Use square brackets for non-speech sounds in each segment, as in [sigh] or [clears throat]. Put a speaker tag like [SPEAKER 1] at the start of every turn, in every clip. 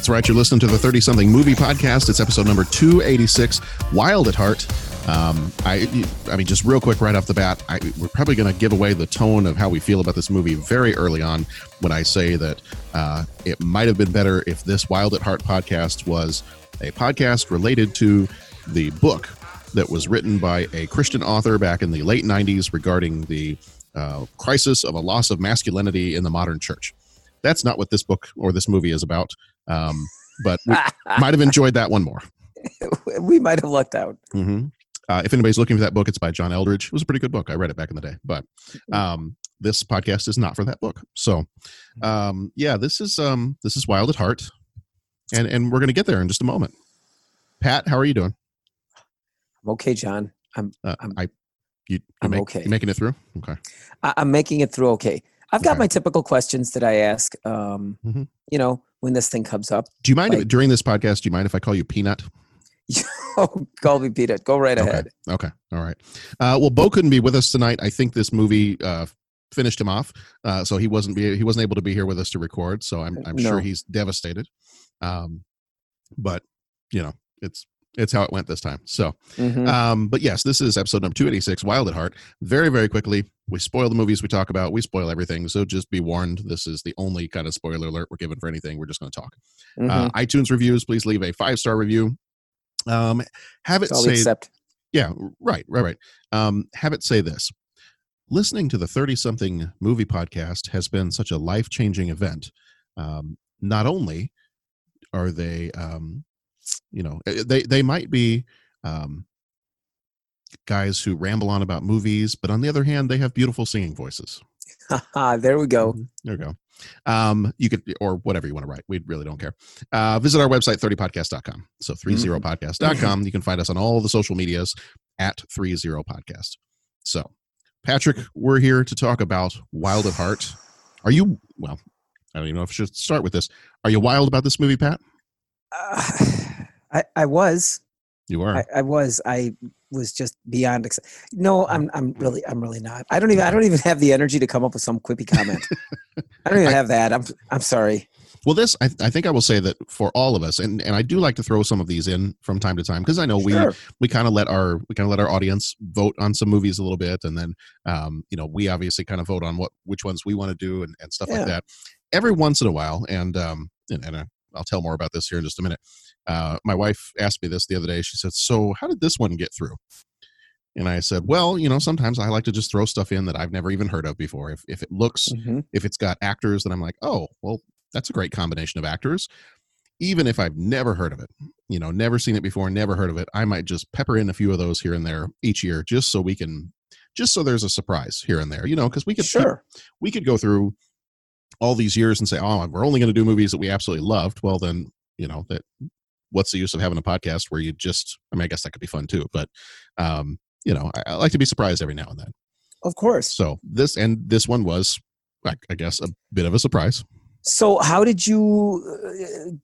[SPEAKER 1] That's right, you're listening to the 30 something movie podcast. It's episode number 286, Wild at Heart. Um, I, I mean, just real quick right off the bat, I, we're probably going to give away the tone of how we feel about this movie very early on when I say that uh, it might have been better if this Wild at Heart podcast was a podcast related to the book that was written by a Christian author back in the late 90s regarding the uh, crisis of a loss of masculinity in the modern church. That's not what this book or this movie is about, um, but we might have enjoyed that one more. [laughs]
[SPEAKER 2] we might have lucked out.
[SPEAKER 1] Mm-hmm. Uh, if anybody's looking for that book, it's by John Eldredge. It was a pretty good book. I read it back in the day, but um, this podcast is not for that book. So, um, yeah, this is um, this is Wild at Heart, and and we're gonna get there in just a moment. Pat, how are you doing?
[SPEAKER 2] I'm okay, John. I'm
[SPEAKER 1] Uh,
[SPEAKER 2] I'm-
[SPEAKER 1] I, you, you
[SPEAKER 2] I'm
[SPEAKER 1] make,
[SPEAKER 2] okay.
[SPEAKER 1] you making it through? Okay.
[SPEAKER 2] I- I'm making it through okay. I've got
[SPEAKER 1] Okay.
[SPEAKER 2] my typical questions that I ask. Um,
[SPEAKER 1] Mhm.
[SPEAKER 2] you know, when this thing comes up.
[SPEAKER 1] Do you mind if, during this podcast? Do you mind if I call you Peanut? [laughs]
[SPEAKER 2] oh, call me Peanut. Go right ahead.
[SPEAKER 1] Okay. Okay. All right. Uh, well, Bo couldn't be with us tonight. I think this movie uh, finished him off, uh, so he wasn't be, he wasn't able to be here with us to record. So I'm I'm
[SPEAKER 2] No.
[SPEAKER 1] sure he's devastated. Um, but you know, it's it's how it went this time. So,
[SPEAKER 2] Mhm.
[SPEAKER 1] um, but yes, this is episode number 286, Wild at Heart. Very, very quickly, we spoil the movies we talk about. We spoil everything. So just be warned. This is the only kind of spoiler alert we're given for anything. We're just going to talk.
[SPEAKER 2] Mhm.
[SPEAKER 1] Uh, iTunes reviews, please leave a five star review. Um, have it
[SPEAKER 2] That's all we
[SPEAKER 1] say
[SPEAKER 2] accept.
[SPEAKER 1] yeah, right, right, right. Um, have it say this. Listening to the 30 something movie podcast has been such a life changing event. Um, not only are they, um, you know, eh, they, they might be um, guys who ramble on about movies, but on the other hand, they have beautiful singing voices. [laughs]
[SPEAKER 2] There we go.
[SPEAKER 1] There we go. Um, you could, or whatever you want to write. We really don't care. Uh, visit our website, 30podcast.com. So 30podcast.com. You can find us on all the social medias at 30podcast. So, Patrick, we're here to talk about Wild at Heart. Are you, well, I don't even know if I should start with this. Are you wild about this movie, Pat? [sighs]
[SPEAKER 2] Uh, I, I was.
[SPEAKER 1] You are.
[SPEAKER 2] I, I was. I was just beyond excited. No, I'm. I'm really. I'm really not. I don't even. I don't even have the energy to come up with some quippy comment. I don't even [laughs] have that. I'm. I'm sorry.
[SPEAKER 1] Well, this I, I think I will say that for all of us, and and I do like to throw some of these in from time to time because I know we
[SPEAKER 2] Sure.
[SPEAKER 1] we kind of let our we kind of let our audience vote on some movies a little bit, and then um, you know we obviously kind of vote on what which ones we want to do and, and stuff
[SPEAKER 2] Yeah.
[SPEAKER 1] like that. Every once in a while, and um, and, and uh, I'll tell more about this here in just a minute. Uh, my wife asked me this the other day. She said, "So how did this one get through?" And I said, "Well, you know, sometimes I like to just throw stuff in that I've never even heard of before. If if it looks
[SPEAKER 2] Mhm.
[SPEAKER 1] if it's got actors that I'm like, oh, well, that's a great combination of actors. Even if I've never heard of it, you know, never seen it before, never heard of it, I might just pepper in a few of those here and there each year just so we can, just so there's a surprise here and there, you know, because we could,
[SPEAKER 2] Sure.
[SPEAKER 1] we could go through all these years and say, oh, we're only going to do movies that we absolutely loved. Well, then, you know, that what's the use of having a podcast where you just, I mean, I guess that could be fun too, but, um, you know, I, I like to be surprised every now and then.
[SPEAKER 2] Of course.
[SPEAKER 1] So this, and this one was, I, I guess, a bit of a surprise.
[SPEAKER 2] So, how did you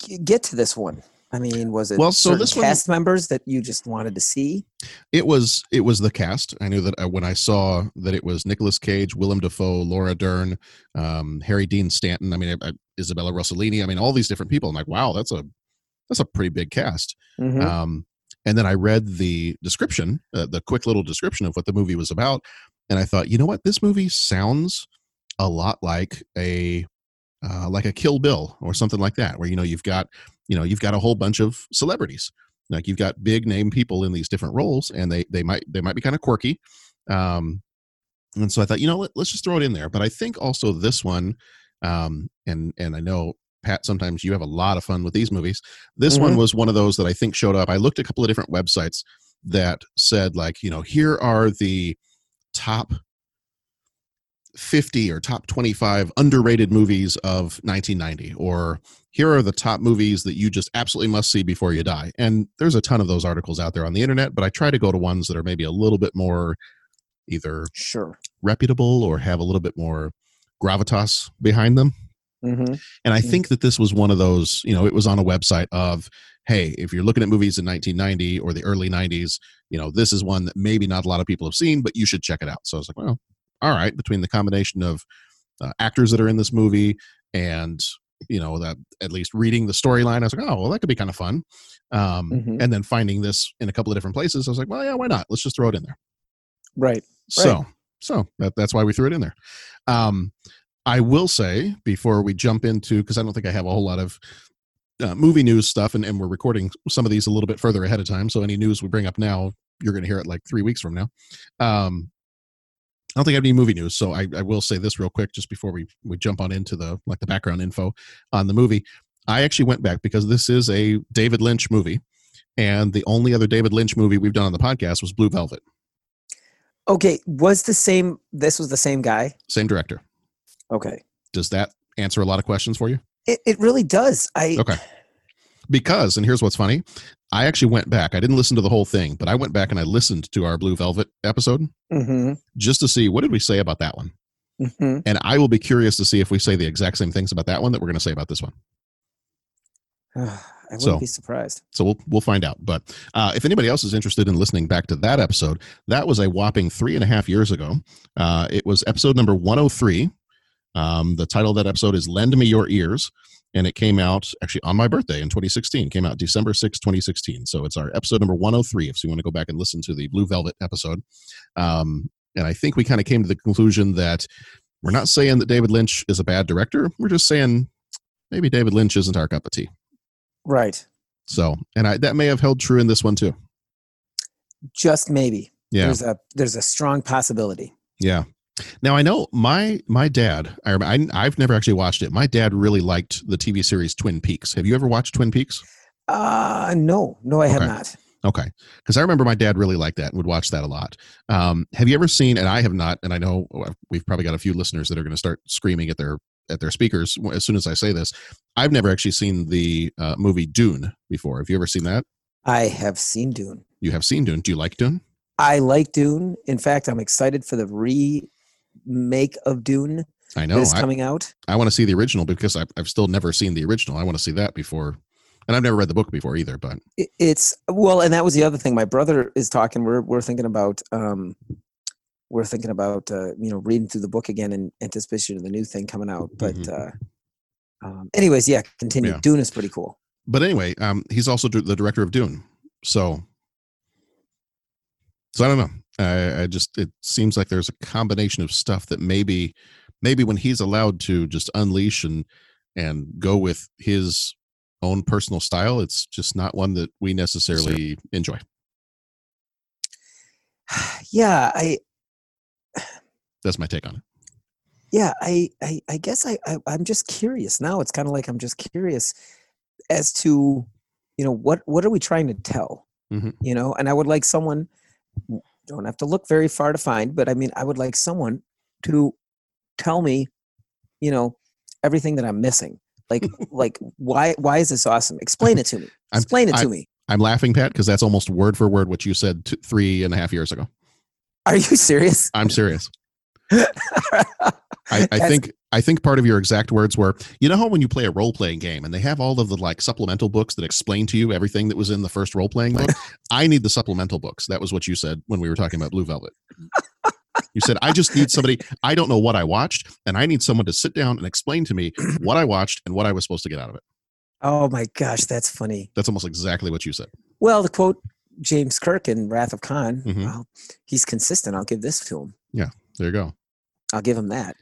[SPEAKER 2] uh, get to this one? I mean, was it
[SPEAKER 1] Well, so this one-
[SPEAKER 2] cast members that you just wanted to see?
[SPEAKER 1] It was it was the cast. I knew that uh, when I saw that it was Nicolas Cage, Willem Dafoe, Laura Dern, um, Harry Dean Stanton. I mean, I, I- Isabella Rossellini. I mean, all these different people. I'm like, wow, that's a that's a pretty big cast.
[SPEAKER 2] Mhm.
[SPEAKER 1] Um, and then I read the description, uh, the quick little description of what the movie was about, and I thought, you know what, this movie sounds a lot like a uh, like a Kill Bill or something like that, where you know you've got you know you've got a whole bunch of celebrities, like you've got big name people in these different roles, and they they might they might be kind of quirky. Um, and so I thought, you know, let, let's just throw it in there. But I think also this one, um, and and I know Pat, sometimes you have a lot of fun with these movies. This one
[SPEAKER 2] Mhm.
[SPEAKER 1] was one of those that I think showed up. I looked at a couple of different websites that said, like, you know, here are the top 50 or top 25 underrated movies of 1990, or here are the top movies that you just absolutely must see before you die. And there's a ton of those articles out there on the internet, but I try to go to ones that are maybe a little bit more either
[SPEAKER 2] Sure.
[SPEAKER 1] reputable or have a little bit more gravitas behind them.
[SPEAKER 2] Mm-hmm.
[SPEAKER 1] And I
[SPEAKER 2] Mm.
[SPEAKER 1] think that this was one of those, you know, it was on a website of, hey, if you're looking at movies in 1990 or the early 90s, you know, this is one that maybe not a lot of people have seen, but you should check it out. So I was like, well, all right, between the combination of uh, actors that are in this movie and, you know, that at least reading the storyline, I was like, oh, well, that could be kind of fun. Um,
[SPEAKER 2] Mhm.
[SPEAKER 1] And then finding this in a couple of different places, I was like, well, yeah, why not? Let's just throw it in there.
[SPEAKER 2] Right.
[SPEAKER 1] So, so that, that's why we threw it in there. Um, I will say before we jump into because I don't think I have a whole lot of uh, movie news stuff, and, and we're recording some of these a little bit further ahead of time. So any news we bring up now, you're going to hear it like three weeks from now. Um, I don't think I have any movie news, so I, I will say this real quick just before we we jump on into the like the background info on the movie. I actually went back because this is a David Lynch movie, and the only other David Lynch movie we've done on the podcast was Blue Velvet,
[SPEAKER 2] Okay. Was the same? This was the same guy.
[SPEAKER 1] same director.
[SPEAKER 2] Okay.
[SPEAKER 1] Does that answer a lot of questions for you?
[SPEAKER 2] It, it really does. I
[SPEAKER 1] Okay. Because, and here's what's funny, I actually went back. I didn't listen to the whole thing, but I went back and I listened to our Blue Velvet episode
[SPEAKER 2] Mm-hmm,
[SPEAKER 1] just to see what did we say about that one.
[SPEAKER 2] mm-hmm.
[SPEAKER 1] And I will be curious to see if we say the exact same things about that one that we're going to say about this one. [sighs]
[SPEAKER 2] I wouldn't
[SPEAKER 1] So-
[SPEAKER 2] be surprised.
[SPEAKER 1] So we'll we'll find out. But uh, if anybody else is interested in listening back to that episode, that was a whopping three and a half years ago. Uh, it was episode number 103. Um, the title of that episode is "Lend Me Your Ears," and it came out actually on my birthday in 2016. Came out December 6, 2016. So it's our episode number 103. If you want to go back and listen to the Blue Velvet episode, um, and I think we kind of came to the conclusion that we're not saying that David Lynch is a bad director. We're just saying maybe David Lynch isn't our cup of tea.
[SPEAKER 2] Right.
[SPEAKER 1] So, and I, that may have held true in this one too.
[SPEAKER 2] Just maybe.
[SPEAKER 1] Yeah,
[SPEAKER 2] There's a there's a strong possibility.
[SPEAKER 1] yeah. Now I know my my dad. I, I I've never actually watched it. My dad really liked the TV series Twin Peaks. Have you ever watched Twin Peaks?
[SPEAKER 2] Uh no, no, I have not.
[SPEAKER 1] Okay, because I remember my dad really liked that and would watch that a lot. Um, have you ever seen? And I have not. And I know uh, we've probably got a few listeners that are going to start screaming at their at their speakers as soon as I say this. I've never actually seen the uh, movie Dune before. Have you ever seen that?
[SPEAKER 2] I have seen Dune.
[SPEAKER 1] You have seen Dune. Do you like Dune?
[SPEAKER 2] I like Dune. In fact, I'm excited for the remake of Dune
[SPEAKER 1] I know.
[SPEAKER 2] is
[SPEAKER 1] I,
[SPEAKER 2] coming out.
[SPEAKER 1] I want to see the original because I've, I've still never seen the original. I want to see that before, and I've never read the book before either. But
[SPEAKER 2] It's well, and that was the other thing. My brother is talking. We're we're thinking about um, we're thinking about uh, you know reading through the book again in anticipation of the new thing coming out. But
[SPEAKER 1] Mhm.
[SPEAKER 2] uh, um, anyways, yeah, continue.
[SPEAKER 1] Yeah.
[SPEAKER 2] Dune is pretty cool.
[SPEAKER 1] but anyway, um, he's also the director of Dune. So, so I don't know. I, I just it seems like there's a combination of stuff that maybe maybe when he's allowed to just unleash and and go with his own personal style, it's just not one that we necessarily enjoy. [sighs]
[SPEAKER 2] yeah, I
[SPEAKER 1] That's my take on it.
[SPEAKER 2] yeah, I I, I guess I, I I'm just curious now. It's kind of like I'm just curious as to you know what what are we trying to tell?
[SPEAKER 1] Mhm.
[SPEAKER 2] You know, and I would like someone don't have to look very far to find, but I mean, I would like someone to tell me, you know, everything that I'm missing. Like [laughs] like why why is this awesome? Explain it to me.
[SPEAKER 1] I'm-
[SPEAKER 2] Explain it to
[SPEAKER 1] I'm-
[SPEAKER 2] me.
[SPEAKER 1] I'm laughing, Pat, because that's almost word for word what you said t- three and a half years ago.
[SPEAKER 2] Are you serious?
[SPEAKER 1] I'm serious. [laughs] I, I think I think part of your exact words were, you know how when you play a role playing game and they have all of the like supplemental books that explain to you everything that was in the first role playing book. [laughs] I need the supplemental books. That was what you said when we were talking about Blue Velvet. You said I just need somebody. I don't know what I watched, and I need someone to sit down and explain to me [clears throat] what I watched and what I was supposed to get out of it.
[SPEAKER 2] Oh my gosh, that's funny.
[SPEAKER 1] That's almost exactly what you said.
[SPEAKER 2] Well, to quote James Kirk in Wrath of Khan,
[SPEAKER 1] Mhm.
[SPEAKER 2] well, he's consistent. I'll give this to him.
[SPEAKER 1] Yeah, there you go.
[SPEAKER 2] I'll give him that.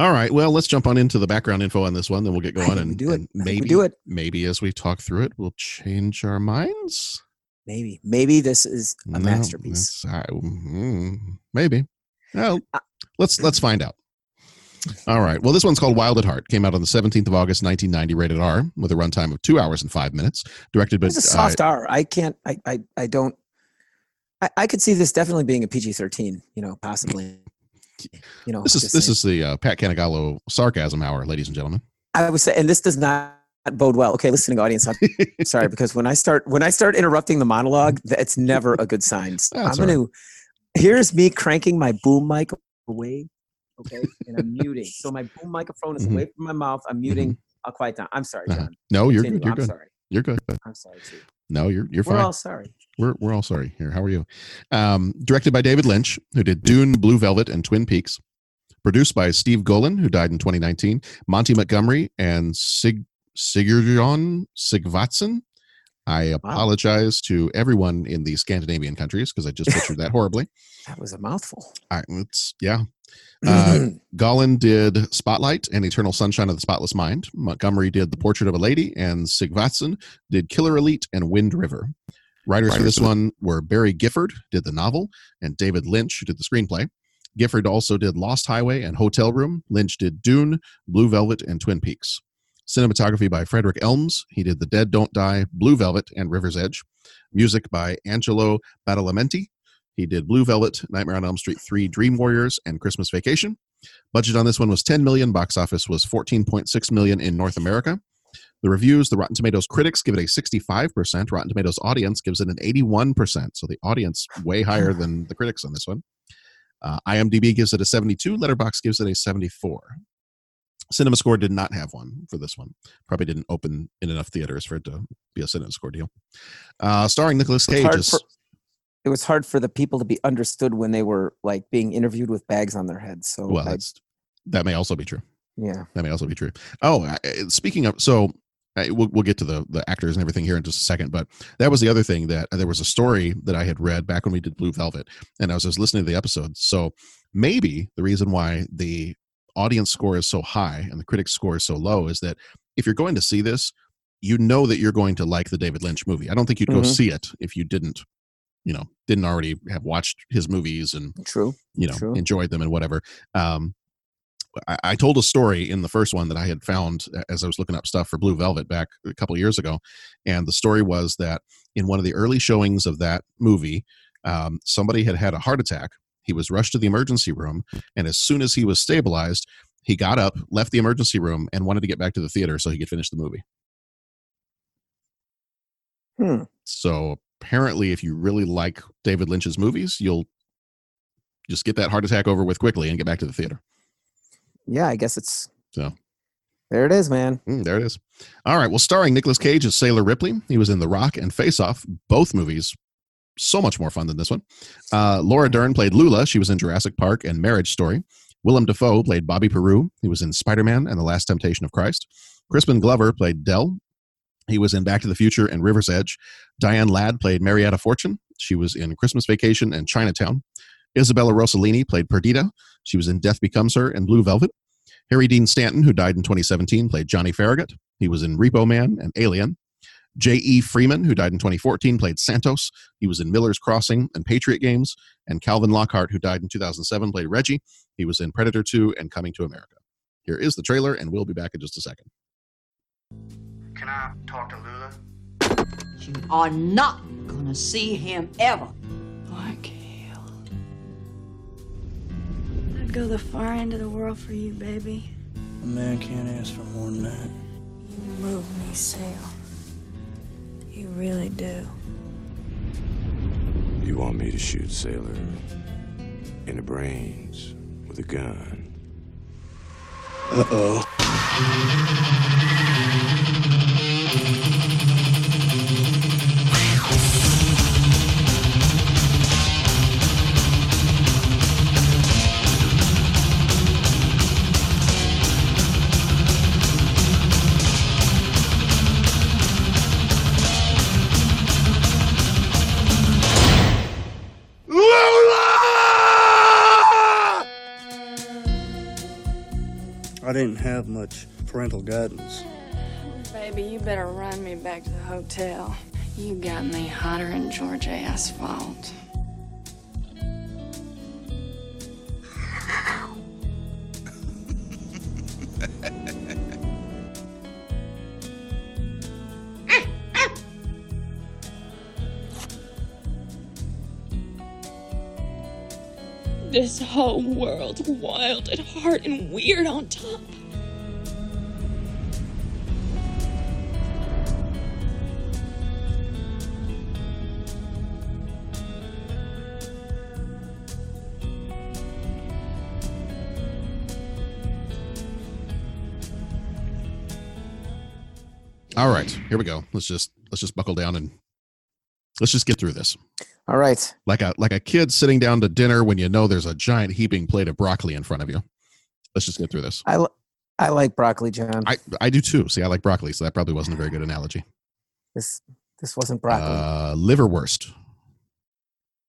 [SPEAKER 1] All right. Well, let's jump on into the background info on this one, then we'll get going and
[SPEAKER 2] do it.
[SPEAKER 1] and
[SPEAKER 2] I think we
[SPEAKER 1] maybe
[SPEAKER 2] do it.
[SPEAKER 1] maybe as we talk through it, we'll change our minds.
[SPEAKER 2] Maybe, maybe this is a
[SPEAKER 1] No,
[SPEAKER 2] masterpiece.
[SPEAKER 1] I- mm, maybe. Well,
[SPEAKER 2] Uh,
[SPEAKER 1] let's let's find out. All right. Well, this one's called Wild at Heart. Came out on the 17th of August, 1990, rated R, with a runtime of two hours and five minutes. Directed by
[SPEAKER 2] It's a
[SPEAKER 1] uh,
[SPEAKER 2] soft R. I can't. I. I. I don't. I, I could see this definitely being a PG thirteen. You know, possibly. You know,
[SPEAKER 1] this is this
[SPEAKER 2] saying.
[SPEAKER 1] is the uh, Pat Canagallo sarcasm hour, ladies and gentlemen.
[SPEAKER 2] I would say, and this does not bode well. Okay, listening audience, I'm [laughs] sorry because when I start when I start interrupting the monologue, that's never a good sign. I'm going to. Here's me cranking my boom mic away. Okay, and I'm muting. So my boom microphone is
[SPEAKER 1] Mhm.
[SPEAKER 2] away from my mouth. I'm muting. I'll quiet down. I'm sorry,
[SPEAKER 1] Uh-huh.
[SPEAKER 2] John.
[SPEAKER 1] No, you're
[SPEAKER 2] Continue.
[SPEAKER 1] good. You're
[SPEAKER 2] I'm
[SPEAKER 1] good.
[SPEAKER 2] sorry.
[SPEAKER 1] You're good.
[SPEAKER 2] I'm sorry too.
[SPEAKER 1] No, you're you're
[SPEAKER 2] We're
[SPEAKER 1] fine.
[SPEAKER 2] all sorry.
[SPEAKER 1] We're we're all sorry here. How are you? Um, directed by David Lynch, who did Dune, Blue Velvet, and Twin Peaks. Produced by Steve Golin, who died in 2019, Monty Montgomery, and Sig Sigurjon Sighvatsson. I apologize to everyone in the Scandinavian countries because I just butchered that horribly. [laughs]
[SPEAKER 2] That was a mouthful.
[SPEAKER 1] I, it's yeah. Uh, [laughs] Golin did Spotlight and Eternal Sunshine of the Spotless Mind. Montgomery did The Portrait of a Lady, and Sighvatsson did Killer Elite and Wind River. Writers for this one were Barry Gifford, did the novel, and David Lynch, who did the screenplay. Gifford also did Lost Highway and Hotel Room. Lynch did Dune, Blue Velvet, and Twin Peaks. Cinematography by Frederick Elmes. He did The Dead Don't Die, Blue Velvet, and River's Edge. Music by Angelo Badalamenti. He did Blue Velvet, Nightmare on Elm Street 3, Dream Warriors, and Christmas Vacation. Budget on this one was 10 million. Box office was 14.6 million in North America. The reviews, the Rotten Tomatoes critics give it a 65%. Rotten Tomatoes audience gives it an 81%. So the audience way higher than the critics on this one. Uh, IMDb gives it a 72. Letterboxd gives it a 74. Cinema Score did not have one for this one. Probably didn't open in enough theaters for it to be a Cinema Score deal. Uh, starring Nicolas Cage as
[SPEAKER 2] for- it was hard for the people to be understood when they were like being interviewed with bags on their heads. So
[SPEAKER 1] well.
[SPEAKER 2] I-
[SPEAKER 1] That's that may also be true.
[SPEAKER 2] yeah,
[SPEAKER 1] That may also be true. Oh, I- I- speaking of, so I, we'll we'll get to the the actors and everything here in just a second. But that was the other thing that there was a story that I had read back when we did Blue Velvet, and I was just listening to the episode. So maybe the reason why the audience score is so high and the critics score is so low is that if you're going to see this, you know that you're going to like the David Lynch movie. I don't think you'd go
[SPEAKER 2] Mhm.
[SPEAKER 1] see it if you didn't, you know, didn't already have watched his movies and
[SPEAKER 2] true.
[SPEAKER 1] you know
[SPEAKER 2] True.
[SPEAKER 1] enjoyed them and whatever um I, I told a story in the first one that i had found as i was looking up stuff for blue velvet back a couple years ago and the story was that in one of the early showings of that movie um, somebody had had a heart attack he was rushed to the emergency room and as soon as he was stabilized he got up left the emergency room and wanted to get back to the theater so he could finish the movie
[SPEAKER 2] Hmm.
[SPEAKER 1] so apparently if you really like david lynch's movies you'll just get that heart attack over with quickly and get back to the theater
[SPEAKER 2] Yeah, I guess it's
[SPEAKER 1] So.
[SPEAKER 2] there. It is, man.
[SPEAKER 1] Mm, there it is. All right. Well, starring Nicolas Cage as Sailor Ripley. He was in The Rock and Face Off, both movies. So much more fun than this one. Uh, Laura Dern played Lula. She was in Jurassic Park and Marriage Story. Willem Dafoe played Bobby Peru. He was in Spider Man and The Last Temptation of Christ. Crispin Glover played Dell. He was in Back to the Future and River's Edge. Diane Ladd played Marietta Fortune. She was in Christmas Vacation and Chinatown. Isabella Rossellini played Perdita. She was in Death Becomes Her and Blue Velvet. Harry Dean Stanton, who died in 2017, played Johnny Farragut. He was in Repo Man and Alien. J.E. Freeman, who died in 2014, played Santos. He was in Miller's Crossing and Patriot Games. And Calvin Lockhart, who died in 2007, played Reggie. He was in Predator 2 and Coming to America. Here is the trailer, and we'll be back in just a second.
[SPEAKER 3] Can I talk to Lula?
[SPEAKER 4] You are not gonna see him ever.
[SPEAKER 5] I'd go the far end of the world for you, baby.
[SPEAKER 3] A man can't ask for more than that.
[SPEAKER 5] You move me, Sale. You really do.
[SPEAKER 6] You want me to shoot Sailor in the brains with a gun?
[SPEAKER 3] Uh parental guidance.
[SPEAKER 5] Baby, you better run me back to the hotel. You got me hotter than Georgia asphalt.
[SPEAKER 7] This whole world wild at heart and weird on top.
[SPEAKER 1] All right, here we go. Let's just let's just buckle down and let's just get through this.
[SPEAKER 2] All right.
[SPEAKER 1] Like a like a kid sitting down to dinner when you know there's a giant heaping plate of broccoli in front of you. Let's just get through this.
[SPEAKER 2] I, I like broccoli, John.
[SPEAKER 1] I I do too. See, I like broccoli, so that probably wasn't a very good analogy.
[SPEAKER 2] this this wasn't broccoli.
[SPEAKER 1] Uh, liverwurst. Do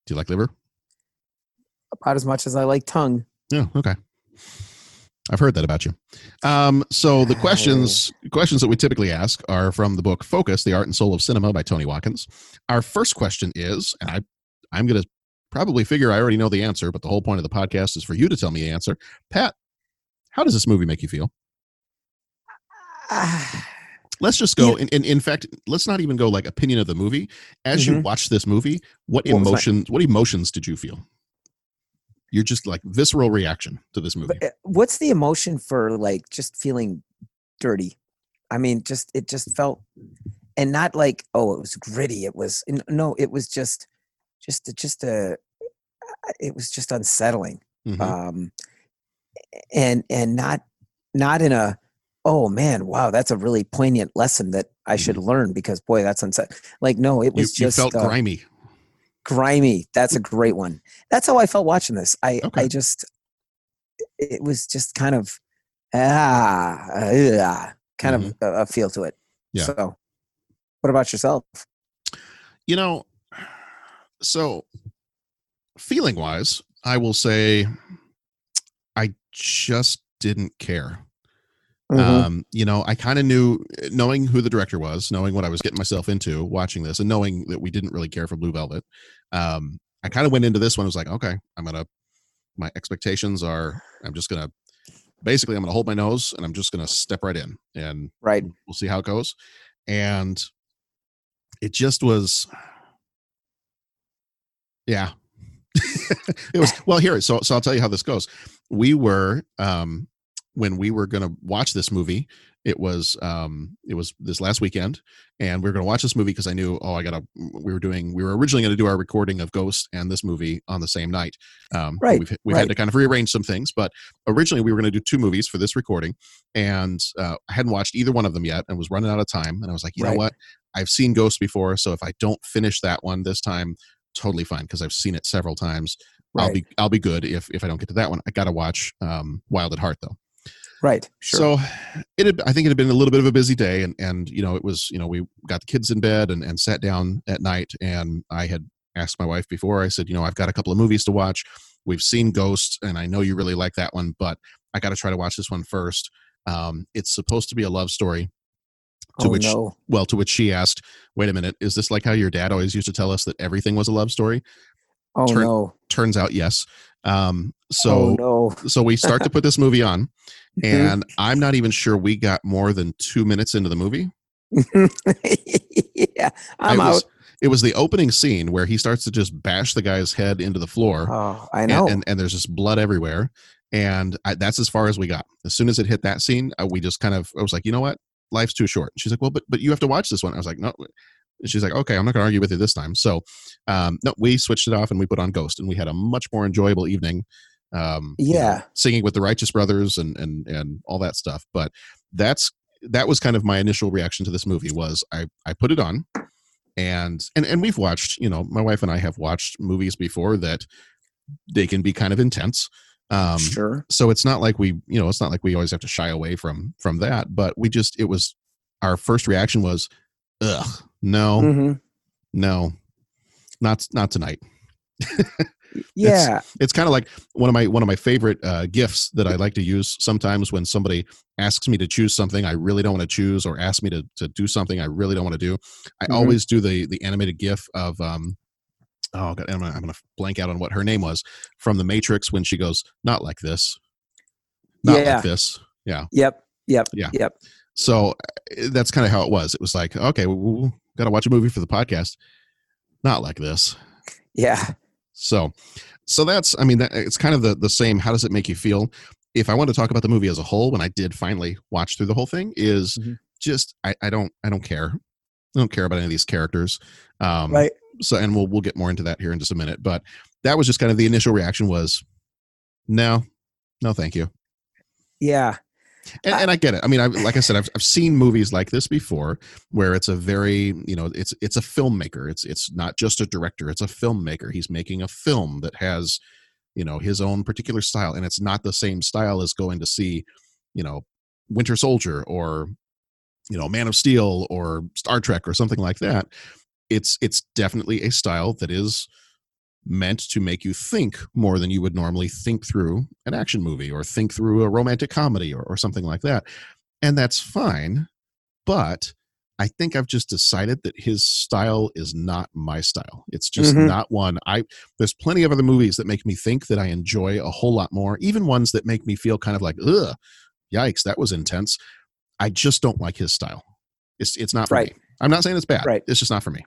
[SPEAKER 1] you like liver?
[SPEAKER 2] About as much as I like tongue.
[SPEAKER 1] Yeah. Okay. I've heard that about you. Um, so the questions questions that we typically ask are from the book Focus: The Art and Soul of Cinema by Tony Watkins. Our first question is, and I I'm going to probably figure I already know the answer, but the whole point of the podcast is for you to tell me the answer. Pat, how does this movie make you feel? [sighs] Let's just go. In, in, in fact, let's not even go like opinion of the movie. As you
[SPEAKER 2] Mhm.
[SPEAKER 1] watch this movie, what,
[SPEAKER 2] What
[SPEAKER 1] emotions? What emotions did you feel? You're just like visceral reaction to this movie.
[SPEAKER 2] Uh, What's the emotion for like just feeling dirty? I mean, just it just felt, and not like oh, it was gritty. It was no, it was just, just just a, it was just unsettling.
[SPEAKER 1] Mhm.
[SPEAKER 2] Um, and and not not in a oh man, wow, that's a really poignant lesson that I should learn because boy, that's unsettling. Like no, it
[SPEAKER 1] Mm-hmm. you,
[SPEAKER 2] was
[SPEAKER 1] you
[SPEAKER 2] just
[SPEAKER 1] felt
[SPEAKER 2] uh,
[SPEAKER 1] grimy.
[SPEAKER 2] Grimy that's a great one that's how i felt watching this i
[SPEAKER 1] Okay.
[SPEAKER 2] i just it was just kind of ah, ah kind of a, a feel to it
[SPEAKER 1] Mm-hmm. Yeah.
[SPEAKER 2] so what about yourself
[SPEAKER 1] You know, so feeling wise, I will say I just didn't care.
[SPEAKER 2] Mhm.
[SPEAKER 1] Um, you know, I kind of knew, knowing who the director was, knowing what I was getting myself into watching this, and knowing that we didn't really care for Blue Velvet. Um, I kind of went into this one. I was like, okay, I'm gonna. My expectations are, I'm just gonna, basically, I'm gonna hold my nose and I'm just gonna step right in, and
[SPEAKER 2] right
[SPEAKER 1] we'll see how it goes. And it just was, yeah. [laughs] it was [laughs] well here. So so I'll tell you how this goes. We were um when we were going to watch this movie it was um it was this last weekend and we were going to watch this movie because i knew oh i gotta we were doing we were originally going to do our recording of ghost and this movie on the same night. Um
[SPEAKER 2] Right,
[SPEAKER 1] we've, we've had to kind of rearrange some things but originally we were going to do two movies for this recording and uh, i hadn't watched either one of them yet and was running out of time and i was like you know what? I've seen ghost before so if i don't finish that one this time totally fine because i've seen it several times. I'll be i'll be good if if i don't get to that one. I gotta watch um wild at heart though
[SPEAKER 2] right sure
[SPEAKER 1] so it had, I think it had been a little bit of a busy day and, and, you know, it was, you know, we got the kids in bed and, and sat down at night and I had asked my wife before, I said, you know, I've got a couple of movies to watch. We've seen Ghost and I know you really like that one, but I got to try to watch this one first. Um, it's supposed to be a love story to
[SPEAKER 2] oh
[SPEAKER 1] which,
[SPEAKER 2] no
[SPEAKER 1] well, to which she asked, wait a minute, is this like how your dad always used to tell us that everything was a love story?
[SPEAKER 2] oh
[SPEAKER 1] turn-
[SPEAKER 2] no
[SPEAKER 1] Turns out, yes. Um,
[SPEAKER 2] oh
[SPEAKER 1] so,
[SPEAKER 2] no
[SPEAKER 1] so we start to [laughs] put this movie on. And I'm not even sure we got more than two minutes into the movie. [laughs]
[SPEAKER 2] yeah i'm
[SPEAKER 1] it
[SPEAKER 2] out
[SPEAKER 1] was, it was the opening scene where he starts to just bash the guy's head into the floor.
[SPEAKER 2] oh i
[SPEAKER 1] and-
[SPEAKER 2] know
[SPEAKER 1] And, and, there's just blood everywhere. And I, that's as far as we got. As soon as it hit that scene, uh, we just kind of, I was like, you know what? Life's too short. She's like, well, but, but you have to watch this one. I was like, no. And She's like, okay, I'm not going to argue with you this time. So, um, no, we switched it off and we put on Ghost, and we had a much more enjoyable evening. Um, you know,
[SPEAKER 2] Yeah.
[SPEAKER 1] singing with the Righteous Brothers and and and all that stuff. But that's that was kind of my initial reaction to this movie. Was I I put it on, and and and we've watched. You know, my wife and I have watched movies before that they can be kind of intense. Um,
[SPEAKER 2] sure
[SPEAKER 1] so it's not like we you know it's not like we always have to shy away from from that but we just it was our first reaction was ugh no
[SPEAKER 2] hmm
[SPEAKER 1] no not not tonight [laughs]
[SPEAKER 2] Yeah.
[SPEAKER 1] it's, it's kind of like one of my one of my favorite uh, gifts that I like to use sometimes when somebody asks me to choose something I really don't want to choose or ask me to to do something I really don't want to do. I
[SPEAKER 2] Mhm.
[SPEAKER 1] always do the the animated GIF of um. Oh god, I'm gonna, I'm gonna blank out on what her name was from the Matrix when she goes, "Not like this, not
[SPEAKER 2] Yeah.
[SPEAKER 1] like this." Yeah,
[SPEAKER 2] Yep. Yep.
[SPEAKER 1] Yeah.
[SPEAKER 2] Yep.
[SPEAKER 1] so uh, that's kind of how it was. It was like, okay, we, we got to watch a movie for the podcast. Not like this.
[SPEAKER 2] Yeah.
[SPEAKER 1] So, so that's, I mean, that, it's kind of the, the same. How does it make you feel? If I want to talk about the movie as a whole, when I did finally watch through the whole thing, is
[SPEAKER 2] Mhm.
[SPEAKER 1] just I, I don't I don't care. I don't care about any of these characters. Um,
[SPEAKER 2] Right.
[SPEAKER 1] So, and we'll we'll get more into that here in just a minute. But that was just kind of the initial reaction was, no, no, thank you.
[SPEAKER 2] Yeah.
[SPEAKER 1] And, and I get it. I mean, I like I said, I've I've seen movies like this before, where it's a very you know it's it's a filmmaker. It's it's not just a director. It's a filmmaker. He's making a film that has you know his own particular style, and it's not the same style as going to see you know Winter Soldier or you know Man of Steel or Star Trek or something like that. It's it's definitely a style that is meant to make you think more than you would normally think through an action movie or think through a romantic comedy or, or something like that. And that's fine. But I think I've just decided that his style is not my style. It's just
[SPEAKER 2] Mhm.
[SPEAKER 1] not one. I there's plenty of other movies that make me think that I enjoy a whole lot more, even ones that make me feel kind of like, ugh, yikes, that was intense. I just don't like his style. It's it's not for
[SPEAKER 2] Right.
[SPEAKER 1] me. I'm not saying it's bad.
[SPEAKER 2] Right.
[SPEAKER 1] It's just not for me.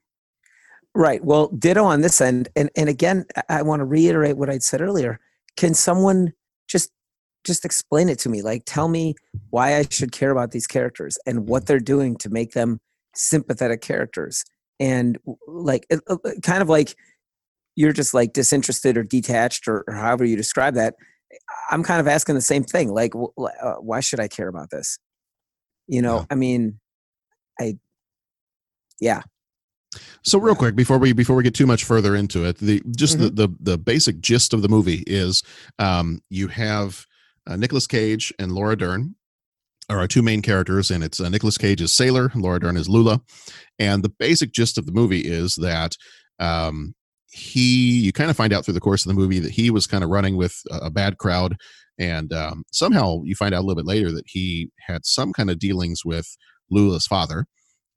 [SPEAKER 2] Right. Well, ditto on this end. And and again, I- want to reiterate what I'd said earlier. Can someone just just explain it to me? Like tell me why I should care about these characters and what they're doing to make them sympathetic characters. And like uh, uh, kind of like you're just like disinterested or detached or, or however you describe that. I'm kind of asking the same thing. Like, uh, why should I care about this? You know,
[SPEAKER 1] Yeah.
[SPEAKER 2] I mean, I, yeah,
[SPEAKER 1] So real quick before we before we get too much further into it, the just the, the the basic gist of the movie is um, you have uh, Nicolas Cage and Laura Dern are our two main characters, and it's uh, Nicolas Cage is Sailor, Laura Dern is Lula, and the basic gist of the movie is that um, he you kind of find out through the course of the movie that he was kind of running with a, a bad crowd, and um, somehow you find out a little bit later that he had some kind of dealings with Lula's father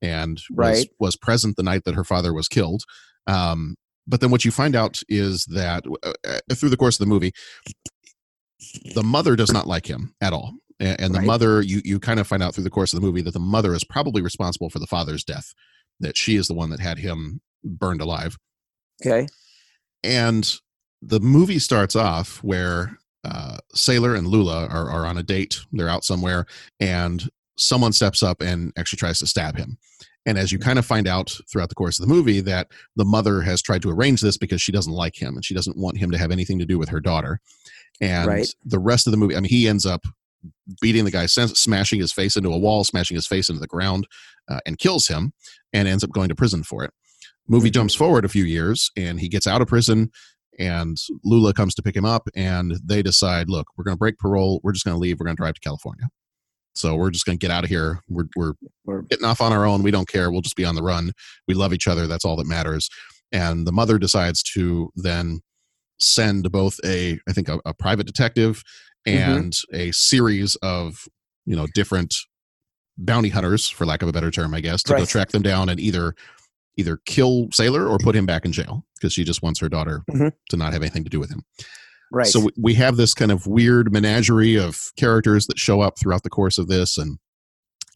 [SPEAKER 1] and was,
[SPEAKER 2] Right.
[SPEAKER 1] was present the night that her father was killed. Um, but then what you find out is that uh, uh, through the course of the movie, the mother does not like him at all. And, and the
[SPEAKER 2] Right.
[SPEAKER 1] mother, you, you kind of find out through the course of the movie that the mother is probably responsible for the father's death, that she is the one that had him burned alive.
[SPEAKER 2] okay,
[SPEAKER 1] And the movie starts off where uh, Sailor and Lula are, are on a date. They're out somewhere, and someone steps up and actually tries to stab him. And as you kind of find out throughout the course of the movie, that the mother has tried to arrange this because she doesn't like him and she doesn't want him to have anything to do with her daughter. And
[SPEAKER 2] Right.
[SPEAKER 1] the rest of the movie, I mean, he ends up beating the guy, smashing his face into a wall, smashing his face into the ground, uh, and kills him, and ends up going to prison for it. Movie jumps forward a few years, and he gets out of prison, and Lula comes to pick him up, and they decide, look, we're going to break parole. We're just going to leave. We're going to drive to California. So we're just going to get out of here. We're, we're
[SPEAKER 2] We're-
[SPEAKER 1] getting off on our own. We don't care. We'll just be on the run. We love each other. That's all that matters. And the mother decides to then send both a, I think, a, a private detective and a series of, you know, different bounty hunters, for lack of a better term, I guess, to go track them down and either either kill Sailor or put him back in jail because she just wants her daughter
[SPEAKER 2] Mhm.
[SPEAKER 1] to not have anything to do with him.
[SPEAKER 2] Right.
[SPEAKER 1] So we- have this kind of weird menagerie of characters that show up throughout the course of this, and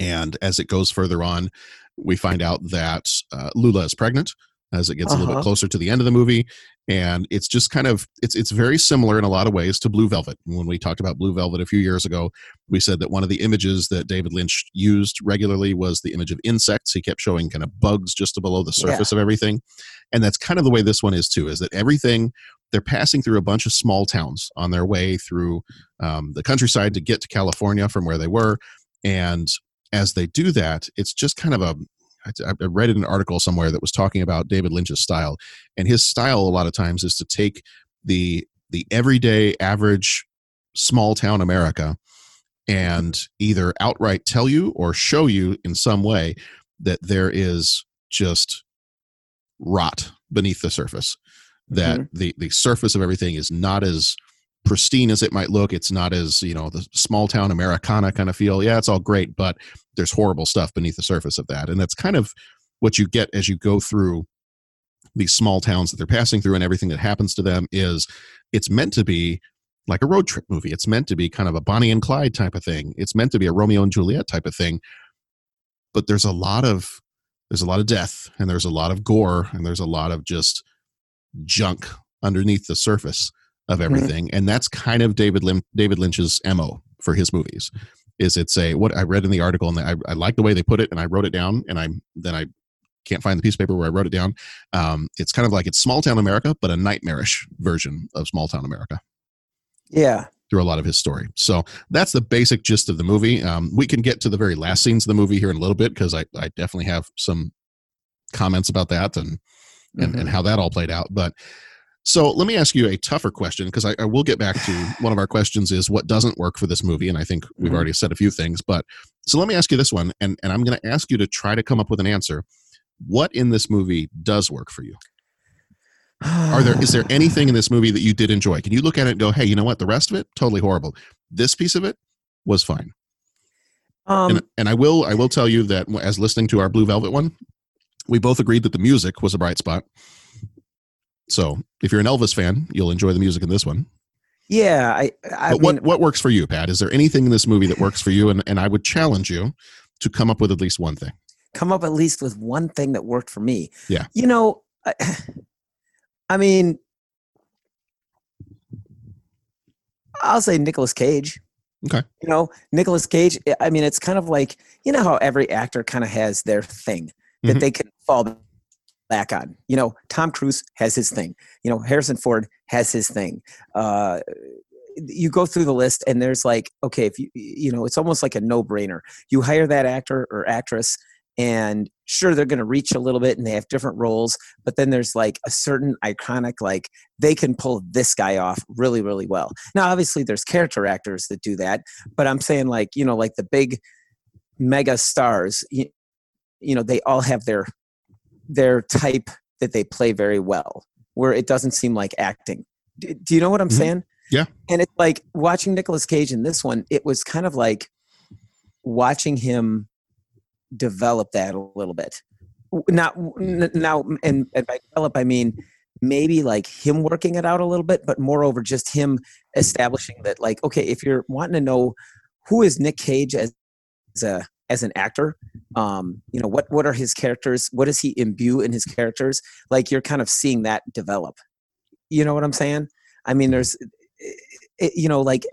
[SPEAKER 1] and as it goes further on, we find out that uh, Lula is pregnant as it gets a little bit
[SPEAKER 2] Uh-huh.
[SPEAKER 1] closer to the end of the movie, and it's just kind of it's it's very similar in a lot of ways to Blue Velvet. When we talked about Blue Velvet a few years ago, we said that one of the images that David Lynch used regularly was the image of insects. He kept showing kind of bugs just below the
[SPEAKER 2] Yeah.
[SPEAKER 1] surface of everything, and that's kind of the way this one is too. Is that everything they're passing through a bunch of small towns on their way through um, the countryside to get to California from where they were. And as they do that, it's just kind of a I read in an article somewhere that was talking about David Lynch's style, and his style a lot of times is to take the the everyday average small town America and either outright tell you or show you in some way that there is just rot beneath the surface that
[SPEAKER 2] Mhm.
[SPEAKER 1] the the surface of everything is not as pristine as it might look. It's not as you know the small town americana kind of feel. Yeah it's all great but there's horrible stuff beneath the surface of that. And that's kind of what you get as you go through these small towns that they're passing through and everything that happens to them is it's meant to be like a road trip movie. It's meant to be kind of a bonnie and clyde type of thing. It's meant to be a romeo and juliet type of thing. But there's a lot of there's a lot of death and there's a lot of gore and there's a lot of just junk underneath the surface of everything and that's kind of david Lim- david lynch's mo for his movies is it's a what i read in the article and I, I like the way they put it and i wrote it down and i then i can't find the piece of paper where i wrote it down um, it's kind of like it's small town america but a nightmarish version of small town america
[SPEAKER 2] Yeah.
[SPEAKER 1] through a lot of his story. So that's the basic gist of the movie. Um, we can get to the very last scenes of the movie here in a little bit because I, I definitely have some comments about that and and, and how that all played out. But so let me ask you a tougher question because I, I will get back to [sighs] one of our questions is what doesn't work for this movie, and I think we've
[SPEAKER 2] Mhm.
[SPEAKER 1] already said a few things. But so let me ask you this one, and and I'm going to ask you to try to come up with an answer. What in this movie does work for you? Are there is there [sighs] anything in this movie that you did enjoy? Can you look at it and go, hey, you know what? The rest of it totally horrible. This piece of it was fine.
[SPEAKER 2] Um,
[SPEAKER 1] and, and I will I will tell you that as listening to our Blue Velvet one, we both agreed that the music was a bright spot. So if you're an Elvis fan, you'll enjoy the music in this one.
[SPEAKER 2] yeah. I. I mean,
[SPEAKER 1] what what works for you, Pat? Is there anything in this movie that works for you? And and I would challenge you to come up with at least one thing.
[SPEAKER 2] come up at least with one thing that worked for me.
[SPEAKER 1] Yeah.
[SPEAKER 2] You know, I, I mean, I'll say Nicolas Cage.
[SPEAKER 1] Okay.
[SPEAKER 2] You know, Nicolas Cage. I mean, it's kind of like you know how every actor kind of has their thing that
[SPEAKER 1] Mhm.
[SPEAKER 2] they can fall back on. You know, Tom Cruise has his thing. You know, Harrison Ford has his thing. Uh, you go through the list, and there's like, okay, if you you know, it's almost like a no brainer. You hire that actor or actress, and sure they're going to reach a little bit and they have different roles but then there's like a certain iconic like they can pull this guy off really really well now obviously there's character actors that do that but i'm saying like you know like the big mega stars you, you know they all have their their type that they play very well where it doesn't seem like acting do, do you know what i'm
[SPEAKER 1] Mhm.
[SPEAKER 2] saying
[SPEAKER 1] Yeah.
[SPEAKER 2] and it's like watching Nicolas Cage in this one, it was kind of like watching him develop that a little bit. Not n- now, and, and by develop, I mean maybe like him working it out a little bit, but moreover, just him establishing that, like, okay, if you're wanting to know who is Nick Cage as, as a as an actor, um, you know, what what are his characters? What does he imbue in his characters? Like, you're kind of seeing that develop. You know what I'm saying? I mean, there's, it, you know, like,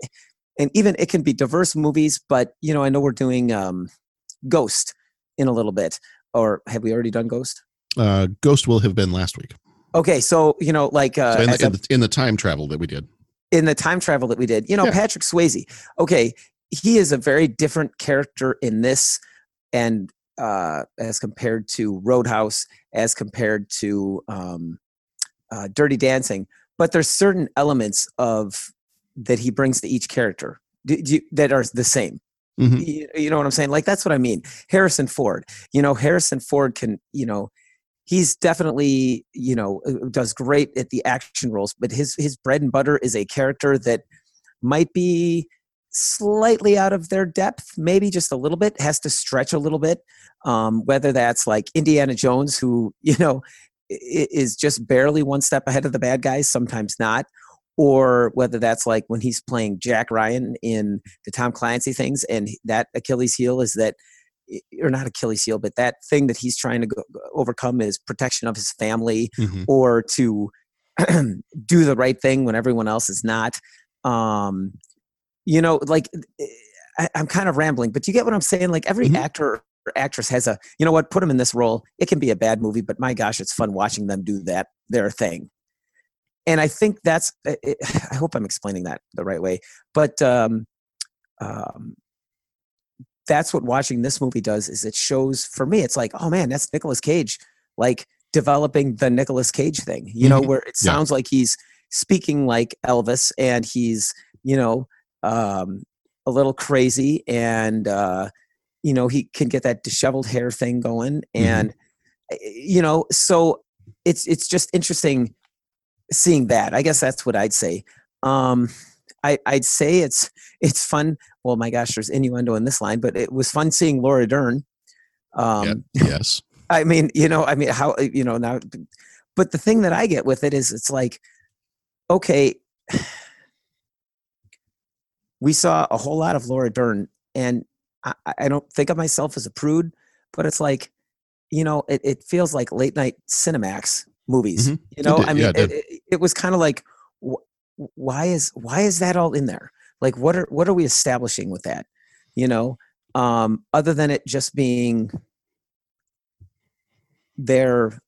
[SPEAKER 2] and even it can be diverse movies, but you know, I know we're doing um, Ghost in a little bit, or have we already done Ghost?
[SPEAKER 1] Uh, Ghost will have been last week.
[SPEAKER 2] Okay, so you know, like uh,
[SPEAKER 1] So in, the, in, the, in the time travel that we did.
[SPEAKER 2] in the time travel that we did, you know,
[SPEAKER 1] Yeah.
[SPEAKER 2] Patrick Swayze. Okay, he is a very different character in this, and uh, as compared to Roadhouse, as compared to um, uh, Dirty Dancing. But there's certain elements of that he brings to each character do, do that are the same.
[SPEAKER 1] Mhm.
[SPEAKER 2] You, you know what I'm saying? Like that's what I mean. Harrison Ford. You know, Harrison Ford can. You know, he's definitely you know uh, does great at the action roles, but his his bread and butter is a character that might be slightly out of their depth, maybe just a little bit, has to stretch a little bit. Um, whether that's like Indiana Jones, who [laughs] you know is just barely one step ahead of the bad guys, sometimes not, or whether that's like when he's playing Jack Ryan in the Tom Clancy things, and that Achilles heel is that, or not Achilles heel, but that thing that he's trying to go, overcome is protection of his family,
[SPEAKER 1] Mhm.
[SPEAKER 2] or to [clears throat] do the right thing when everyone else is not. Um, you know, like eh, I, I'm kind of rambling, but you get what I'm saying? Like every actor or actress has a, you know what, put them in this role. It can be a bad movie, but my gosh, it's fun watching them do that, their thing. And I think that's, eh, eh, [sighs] I hope I'm explaining that the right way, but um, um, that's what watching this movie does is it shows for me, it's like, oh man, that's Nicolas Cage, like developing the Nicolas Cage thing, you know,
[SPEAKER 1] Mhm.
[SPEAKER 2] where it
[SPEAKER 1] Yeah.
[SPEAKER 2] sounds like he's speaking like Elvis and he's, you know, um, a little crazy and, uh, you know, he can get that disheveled hair thing going. And, eh, you know, so it's, it's just interesting seeing that. I guess that's what I'd say. Um, I, I'd say it's it's fun. Well, my gosh, there's innuendo in this line, but it was fun seeing Laura Dern. Um, [laughs]
[SPEAKER 1] yes.
[SPEAKER 2] I mean, you know, I mean, how you know now, but the thing that I get with it is, it's like, okay, we saw a whole lot of Laura Dern, and I, I don't think of myself as a prude, but it's like, you know, it, it feels like late night Cinemax movies.
[SPEAKER 1] Mhm.
[SPEAKER 2] You know, I mean,
[SPEAKER 1] yeah, it
[SPEAKER 2] it, it, was kind of like, wh- why is why is that all in there? Like, what are what are we establishing with that? You know, um, other than it just being there.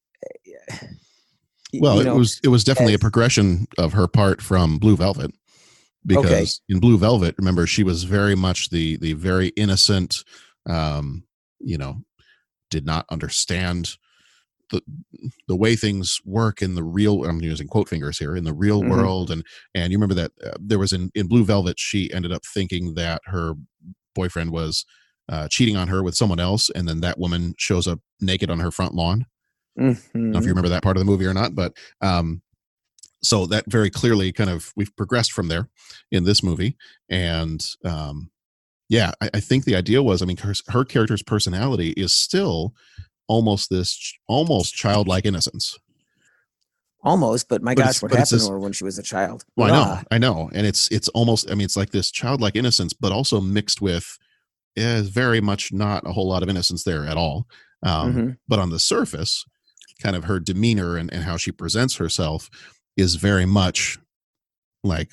[SPEAKER 1] Well,
[SPEAKER 2] you
[SPEAKER 1] it was it was definitely a progression of her part from Blue Velvet because
[SPEAKER 2] Okay.
[SPEAKER 1] in Blue Velvet, remember she was very much the the very innocent, um, you know, did not understand the the way things work in the real. I'm using quote fingers here in the real
[SPEAKER 2] Mhm.
[SPEAKER 1] world, and and you remember that uh, there was in in Blue Velvet, she ended up thinking that her boyfriend was uh, cheating on her with someone else, and then that woman shows up naked on her front lawn. I don't know if you remember that part of the movie or not, but um, so that very clearly kind of we've progressed from there in this movie, and um, yeah, I, I think the idea was, I mean, her, her character's personality is still almost this almost childlike innocence.
[SPEAKER 2] almost, but my
[SPEAKER 1] But
[SPEAKER 2] gosh, what happened
[SPEAKER 1] this-
[SPEAKER 2] to her when she was a child?
[SPEAKER 1] Well, I know, I know, and it's it's almost, I mean, it's like this childlike innocence, but also mixed with is very much not a whole lot of innocence there at all. Um,
[SPEAKER 2] Mhm.
[SPEAKER 1] But on the surface, kind of her demeanor and, and how she presents herself is very much like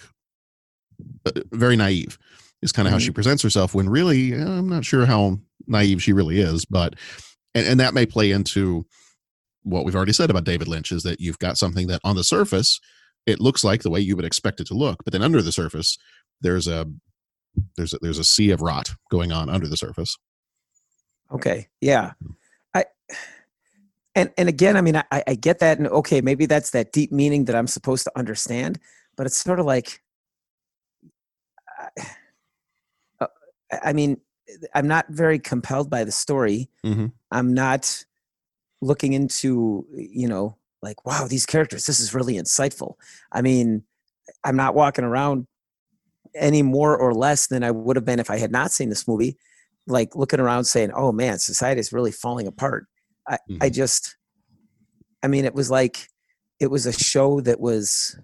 [SPEAKER 1] uh, very naive. Is kind of how she presents herself when really uh, I'm not sure how naive she really is, but and, and that may play into what we've already said about David Lynch is that you've got something that on the surface it looks like the way you would expect it to look, but then under the surface there's a there's a, there's a sea of rot going on under the surface.
[SPEAKER 2] Okay. Yeah. And and again, I mean, I, I get that, and okay, maybe that's that deep meaning that I'm supposed to understand, but it's sort of like, I- uh, I mean, I'm not very compelled by the story.
[SPEAKER 1] Mm-hmm.
[SPEAKER 2] I'm not looking into, you know, like, wow, these characters, this is really insightful. I mean, I'm not walking around any more or less than I would have been if I had not seen this movie, like looking around saying, oh man, society is really falling apart. I, I just, I mean, it was like, it was a show that was,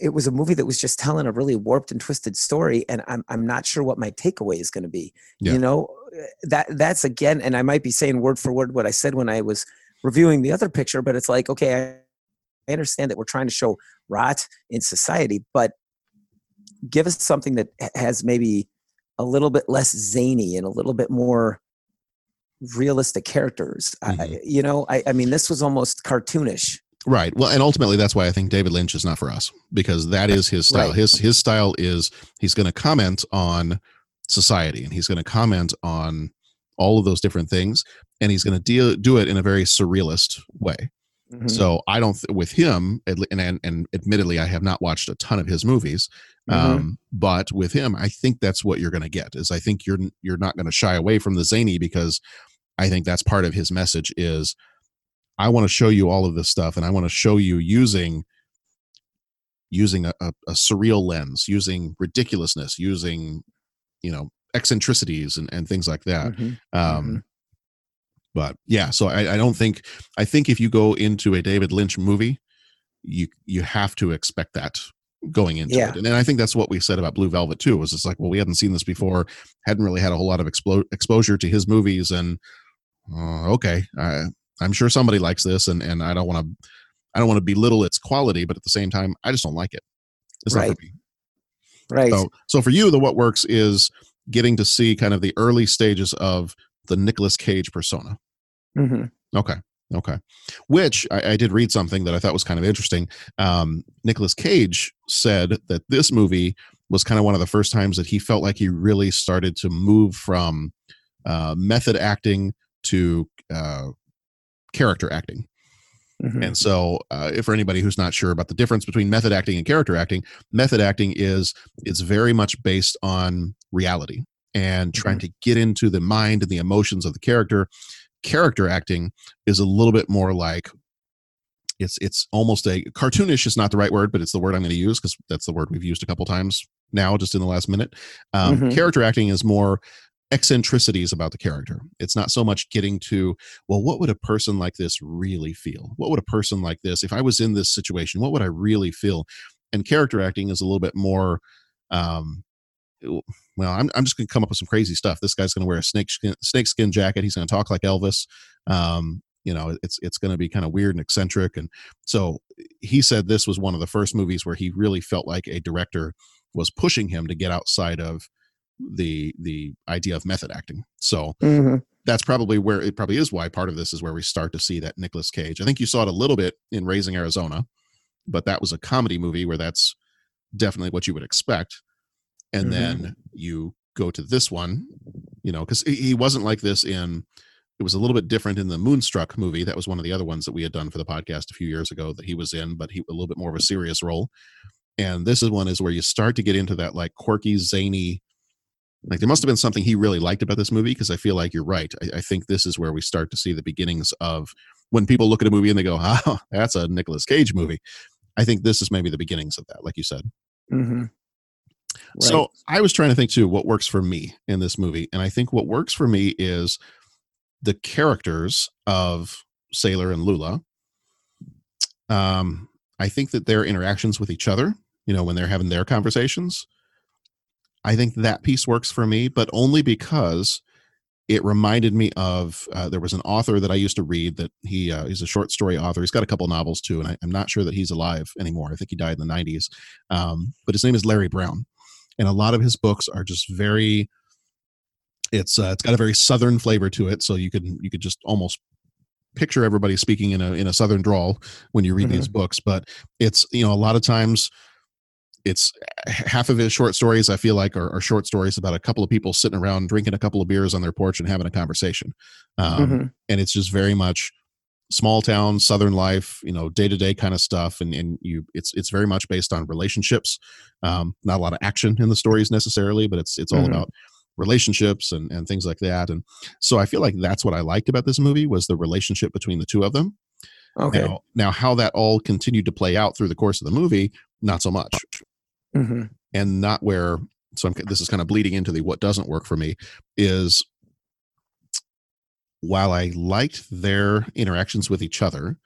[SPEAKER 2] it was a movie that was just telling a really warped and twisted story. And I'm, I'm not sure what my takeaway is going to be,
[SPEAKER 1] Yeah.
[SPEAKER 2] you know, Uh, that that's again, and I might be saying word for word what I said when I was reviewing the other picture, but it's like, okay, I, I understand that we're trying to show rot in society, but give us something that has maybe a little bit less zany and a little bit more realistic characters. I, I- you know, I, I mean, this was almost cartoonish.
[SPEAKER 1] Right. Well, and ultimately that's why I think David Lynch is not for us because that is his style.
[SPEAKER 2] Right.
[SPEAKER 1] His his style is he's going to comment on society and he's going to comment on all of those different things and he's going to deal do it in a very surrealist way.
[SPEAKER 2] Mhm.
[SPEAKER 1] So I don't th- with him and, and and admittedly I have not watched a ton of his movies.
[SPEAKER 2] Mhm.
[SPEAKER 1] Um but with him I think that's what you're going to get is I think you're you're not going to shy away from the zany because I think that's part of his message is I want to show you all of this stuff and I want to show you using using a, a, a surreal lens, using ridiculousness, using you know eccentricities and, and things like that.
[SPEAKER 2] Mhm.
[SPEAKER 1] Um but yeah, so I, I don't think I think if you go into a David Lynch movie, you you have to expect that going into
[SPEAKER 2] Yeah.
[SPEAKER 1] it. And, and I think that's what we said about Blue Velvet too, was it's like, well, we hadn't seen this before, hadn't really had a whole lot of explo- exposure to his movies and uh, okay, I, I'm sure somebody likes this, and and I don't want to, I don't want to belittle its quality, but at the same time, I just don't like it. It's not
[SPEAKER 2] Right.
[SPEAKER 1] for me.
[SPEAKER 2] Right.
[SPEAKER 1] So, so for you, the what works is getting to see kind of the early stages of the Nicolas Cage persona.
[SPEAKER 2] hmm
[SPEAKER 1] Okay. Okay. Which I, I did read something that I thought was kind of interesting. Um, Nicolas Cage said that this movie was kind of one of the first times that he felt like he really started to move from uh, method acting to uh, character acting.
[SPEAKER 2] Mhm.
[SPEAKER 1] And so, uh, if for anybody who's not sure about the difference between method acting and character acting, method acting is it's very much based on reality and trying to get into the mind and the emotions of the character. Character acting is a little bit more like it's it's almost a cartoonish is not the right word, but it's the word I'm going to use because that's the word we've used a couple times now, just in the last minute. Um,
[SPEAKER 2] Mhm.
[SPEAKER 1] Character acting is more eccentricities about the character. It's not so much getting to, well, what would a person like this really feel? What would a person like this, if I was in this situation, what would I really feel? And character acting is a little bit more, um, well, I'm, I'm just going to come up with some crazy stuff. This guy's going to wear a snake skin, snake skin jacket. He's going to talk like Elvis. Um, you know, it's it's going to be kind of weird and eccentric. And so he said this was one of the first movies where he really felt like a director was pushing him to get outside of the the idea of method acting. So
[SPEAKER 2] Mhm.
[SPEAKER 1] that's probably where it probably is why part of this is where we start to see that Nicolas Cage. I think you saw it a little bit in Raising Arizona, but that was a comedy movie where that's definitely what you would expect. And
[SPEAKER 2] Mhm.
[SPEAKER 1] then you go to this one, you know, because he wasn't like this in. It was a little bit different in the Moonstruck movie. That was one of the other ones that we had done for the podcast a few years ago that he was in, but he a little bit more of a serious role. And this is one is where you start to get into that like quirky, zany. Like there must have been something he really liked about this movie because I feel like you're right. I, I think this is where we start to see the beginnings of when people look at a movie and they go, "Oh, [laughs] that's a Nicolas Cage movie." I think this is maybe the beginnings of that, like you said.
[SPEAKER 2] Mhm.
[SPEAKER 1] So I was trying to think too what works for me in this movie. And I think what works for me is the characters of Sailor and Lula. Um, I think that their interactions with each other, you know, when they're having their conversations, I think that piece works for me, but only because it reminded me of uh, there was an author that I used to read that he uh, he's a short story author. He's got a couple novels too, and I, I'm not sure that he's alive anymore. I think he died in the 90s. Um, but his name is Larry Brown, and a lot of his books are just very. It's uh, it's got a very southern flavor to it, so you can you could just almost picture everybody speaking in a in a southern drawl when you read these books. But it's you know a lot of times it's half of his short stories i feel like are, are short stories about a couple of people sitting around drinking a couple of beers on their porch and having a conversation um,
[SPEAKER 2] Mhm.
[SPEAKER 1] and it's just very much small town southern life you know day-to-day kind of stuff and, and you it's it's very much based on relationships um, not a lot of action in the stories necessarily but it's it's all
[SPEAKER 2] Mhm.
[SPEAKER 1] about relationships and, and things like that and so i feel like that's what i liked about this movie was the relationship between the two of them
[SPEAKER 2] Okay.
[SPEAKER 1] now, now how that all continued to play out through the course of the movie not so much
[SPEAKER 2] Mhm.
[SPEAKER 1] and not where so I'm, this is kind of bleeding into the what doesn't work for me is while i liked their interactions with each other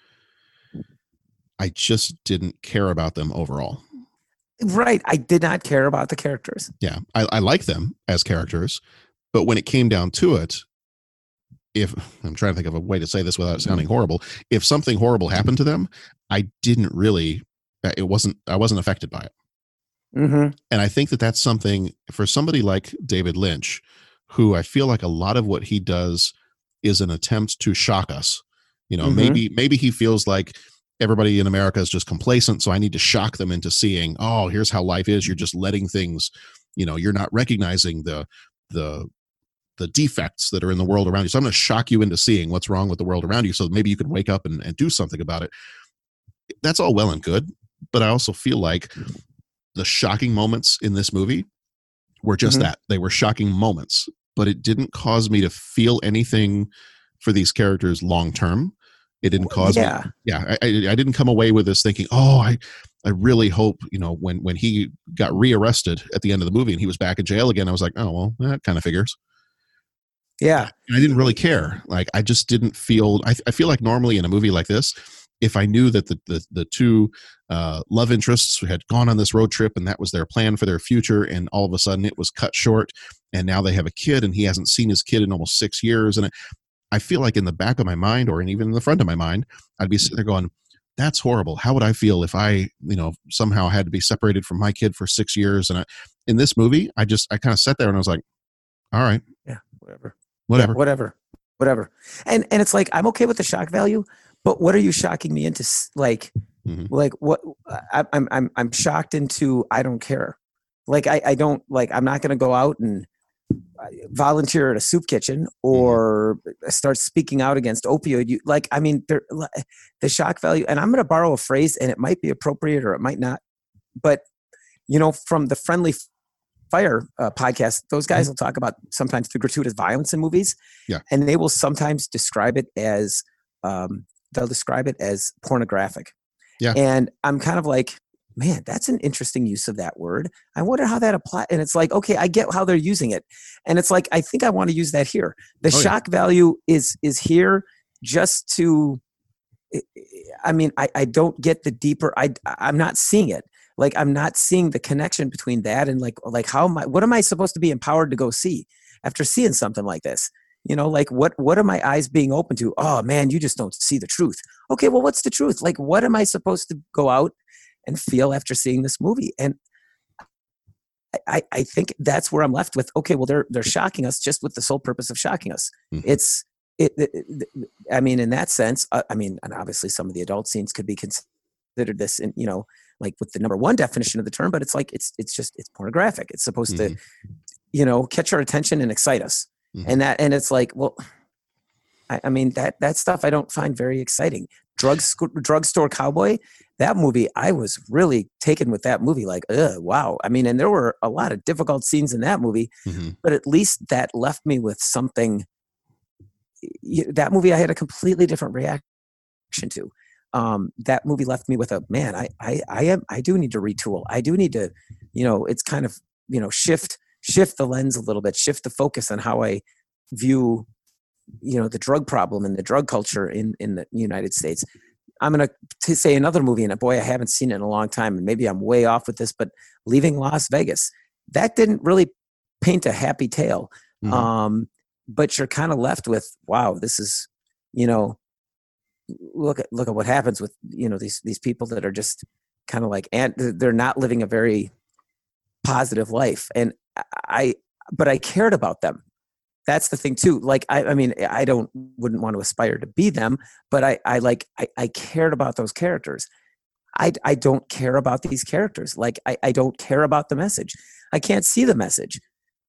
[SPEAKER 1] i just didn't care about them overall
[SPEAKER 2] Right. I did not care about the characters.
[SPEAKER 1] yeah i, I like them as characters but when it came down to it if i'm trying to think of a way to say this without sounding horrible if something horrible happened to them i didn't really it wasn't i wasn't affected by it
[SPEAKER 2] Mm-hmm.
[SPEAKER 1] and I think that that's something for somebody like David Lynch, who I feel like a lot of what he does is an attempt to shock us. You know,
[SPEAKER 2] Mhm.
[SPEAKER 1] maybe maybe he feels like everybody in America is just complacent, so I need to shock them into seeing, oh, here's how life is. You're just letting things, you know, you're not recognizing the the the defects that are in the world around you. So I'm going to shock you into seeing what's wrong with the world around you, so maybe you can wake up and, and do something about it. That's all well and good, but I also feel like the shocking moments in this movie were just
[SPEAKER 2] Mhm.
[SPEAKER 1] that they were shocking moments but it didn't cause me to feel anything for these characters long term it didn't cause
[SPEAKER 2] yeah.
[SPEAKER 1] me yeah I, I, I didn't come away with this thinking oh i i really hope you know when when he got rearrested at the end of the movie and he was back in jail again i was like oh well that kind of figures
[SPEAKER 2] Yeah.
[SPEAKER 1] and I didn't really care. Like I just didn't feel. I, I feel like normally in a movie like this, if I knew that the the, the two uh, love interests had gone on this road trip and that was their plan for their future, and all of a sudden it was cut short, and now they have a kid and he hasn't seen his kid in almost six years, and it, I feel like in the back of my mind or even in the front of my mind, I'd be sitting there going. That's horrible. How would I feel if I, you know, somehow had to be separated from my kid for six years? And I, in this movie, I just, I kind of sat there and I was like, "All right,
[SPEAKER 2] Yeah. Whatever.
[SPEAKER 1] whatever."
[SPEAKER 2] Yeah, whatever. Whatever. And and it's like I'm okay with the shock value, but what are you shocking me into? Like,
[SPEAKER 1] Mhm.
[SPEAKER 2] like what? I, I'm I'm I'm shocked into. I don't care. Like I I don't like. I'm not going to go out and uh, volunteer at a soup kitchen or start speaking out against opioid. You like. I mean, the shock value. And I'm going to borrow a phrase, and it might be appropriate or it might not. But you know, from the friendly fire uh, podcast those guys will talk about sometimes the gratuitous violence in movies
[SPEAKER 1] Yeah.
[SPEAKER 2] and they will sometimes describe it as um, they'll describe it as pornographic.
[SPEAKER 1] Yeah.
[SPEAKER 2] And I'm kind of like, man, that's an interesting use of that word. I wonder how that applies. And it's like, okay, I get how they're using it. And it's like, I think I want to use that here. The
[SPEAKER 1] Oh, yeah.
[SPEAKER 2] shock value is is here just to I- I mean, I, I don't get the deeper I I'm not seeing it. Like I'm not seeing the connection between that and like like how am I what am I supposed to be empowered to go see after seeing something like this? You know, like what what are my eyes being open to? Oh man, you just don't see the truth. Okay, well what's the truth? Like what am I supposed to go out and feel after seeing this movie? And I- I, I think that's where I'm left with. Okay, well they're they're shocking us just with the sole purpose of shocking us. It's it, it, it- I mean, in that sense, uh, I mean, and obviously some of the adult scenes could be considered this, and you know, like with the number one definition of the term, but it's like it's it's just it's pornographic. It's supposed to, you know, catch our attention and excite us, and that and it's like, well, I, I mean that that stuff I don't find very exciting. Drug drugstore cowboy, that movie I was really taken with that movie. Like, ugh, wow. I mean, and there were a lot of difficult scenes in that movie, but at least that left me with something. That movie I had a completely different reaction to. Um, that movie left me with a man. I I I am I do need to retool. I do need to, you know, it's kind of you know shift shift the lens a little bit, shift the focus on how I view you know the drug problem and the drug culture in in the United States. I'm gonna to say another movie, and boy, I haven't seen it in a long time, and maybe I'm way off with this, but Leaving Las Vegas, that didn't really paint a happy tale. Um, but you're kind of left with, wow, this is, you know, look at look at what happens with you know these these people that are just kind of like and they're not living a very positive life, and I but I cared about them. That's the thing too like I, I mean i don't wouldn't want to aspire to be them but i i like i, I cared about those characters. I, I don't care about these characters like I, I don't care about the message. I can't see the message.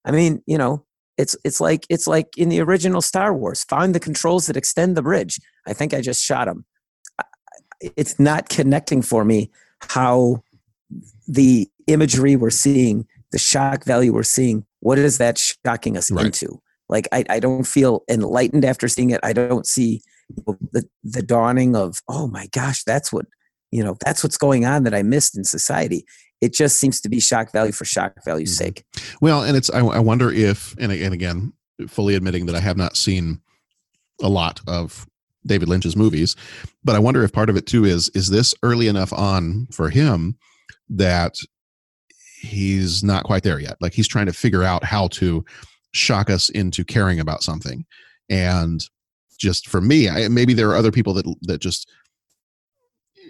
[SPEAKER 2] I mean you know it's it's like it's like in the original star wars find the controls that extend the bridge. I think i just shot him it's not connecting for me how the imagery we're seeing the shock value we're seeing what is that shocking us into? Like I, I don't feel enlightened after seeing it. I don't see the, the dawning of oh my gosh that's what you know that's what's going on that i missed in society. It just seems to be shock value for shock value's mm-hmm. sake.
[SPEAKER 1] Well, and it's I, I wonder if and, and again, fully admitting that I have not seen a lot of David Lynch's movies, but I wonder if part of it too is is this early enough on for him that he's not quite there yet. Like he's trying to figure out how to shock us into caring about something. And just for me, I, maybe there are other people that that just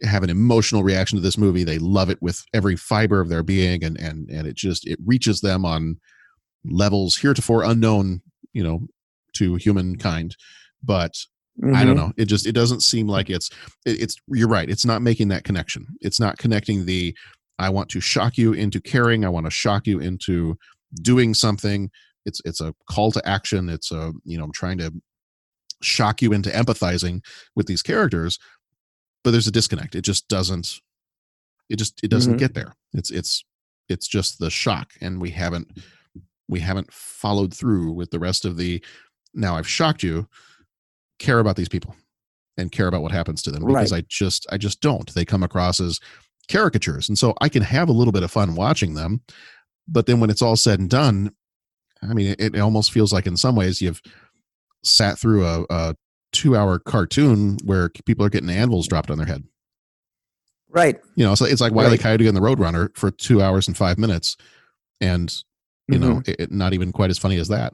[SPEAKER 1] have an emotional reaction to this movie. They love it with every fiber of their being, and and and it just it reaches them on levels heretofore unknown, you know, to humankind. But I don't
[SPEAKER 2] Mhm.
[SPEAKER 1] know. It just it doesn't seem like it's it, it's. You're right. It's not making that connection. It's not connecting the. I want to shock you into caring. I want to shock you into doing something. It's it's a call to action. It's a you know I'm trying to shock you into empathizing with these characters but there's a disconnect it just doesn't it just it doesn't
[SPEAKER 2] Mhm.
[SPEAKER 1] get there it's it's it's just the shock and we haven't we haven't followed through with the rest of the now i've shocked you care about these people and care about what happens to them because
[SPEAKER 2] Right.
[SPEAKER 1] i just i just don't they come across as caricatures and so i can have a little bit of fun watching them but then when it's all said and done i mean it, it almost feels like in some ways you've sat through a, a two hour cartoon where people are getting anvils dropped on their head
[SPEAKER 2] right
[SPEAKER 1] you know so it's like Wile E.
[SPEAKER 2] Right.
[SPEAKER 1] Coyote and the Roadrunner for two hours and five minutes, and you know
[SPEAKER 2] Mhm.
[SPEAKER 1] it, it- not even quite as funny as that.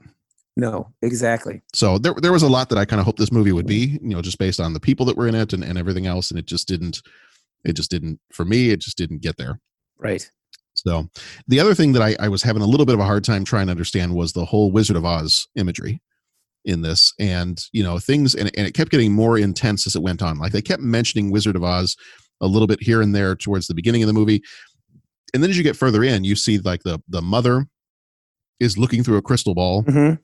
[SPEAKER 2] no exactly
[SPEAKER 1] So there there was a lot that I kind of hoped this movie would be, you know, just based on the people that were in it and, and everything else, and it just didn't. It just didn't for me. It just didn't get there.
[SPEAKER 2] right
[SPEAKER 1] So the other thing that I, I was having a little bit of a hard time trying to understand was the whole Wizard of Oz imagery in this. And, you know, things and, and it kept getting more intense as it went on. Like they kept mentioning Wizard of Oz a little bit here and there towards the beginning of the movie. And then as you get further in, you see like the the mother is looking through a crystal ball
[SPEAKER 2] Mhm.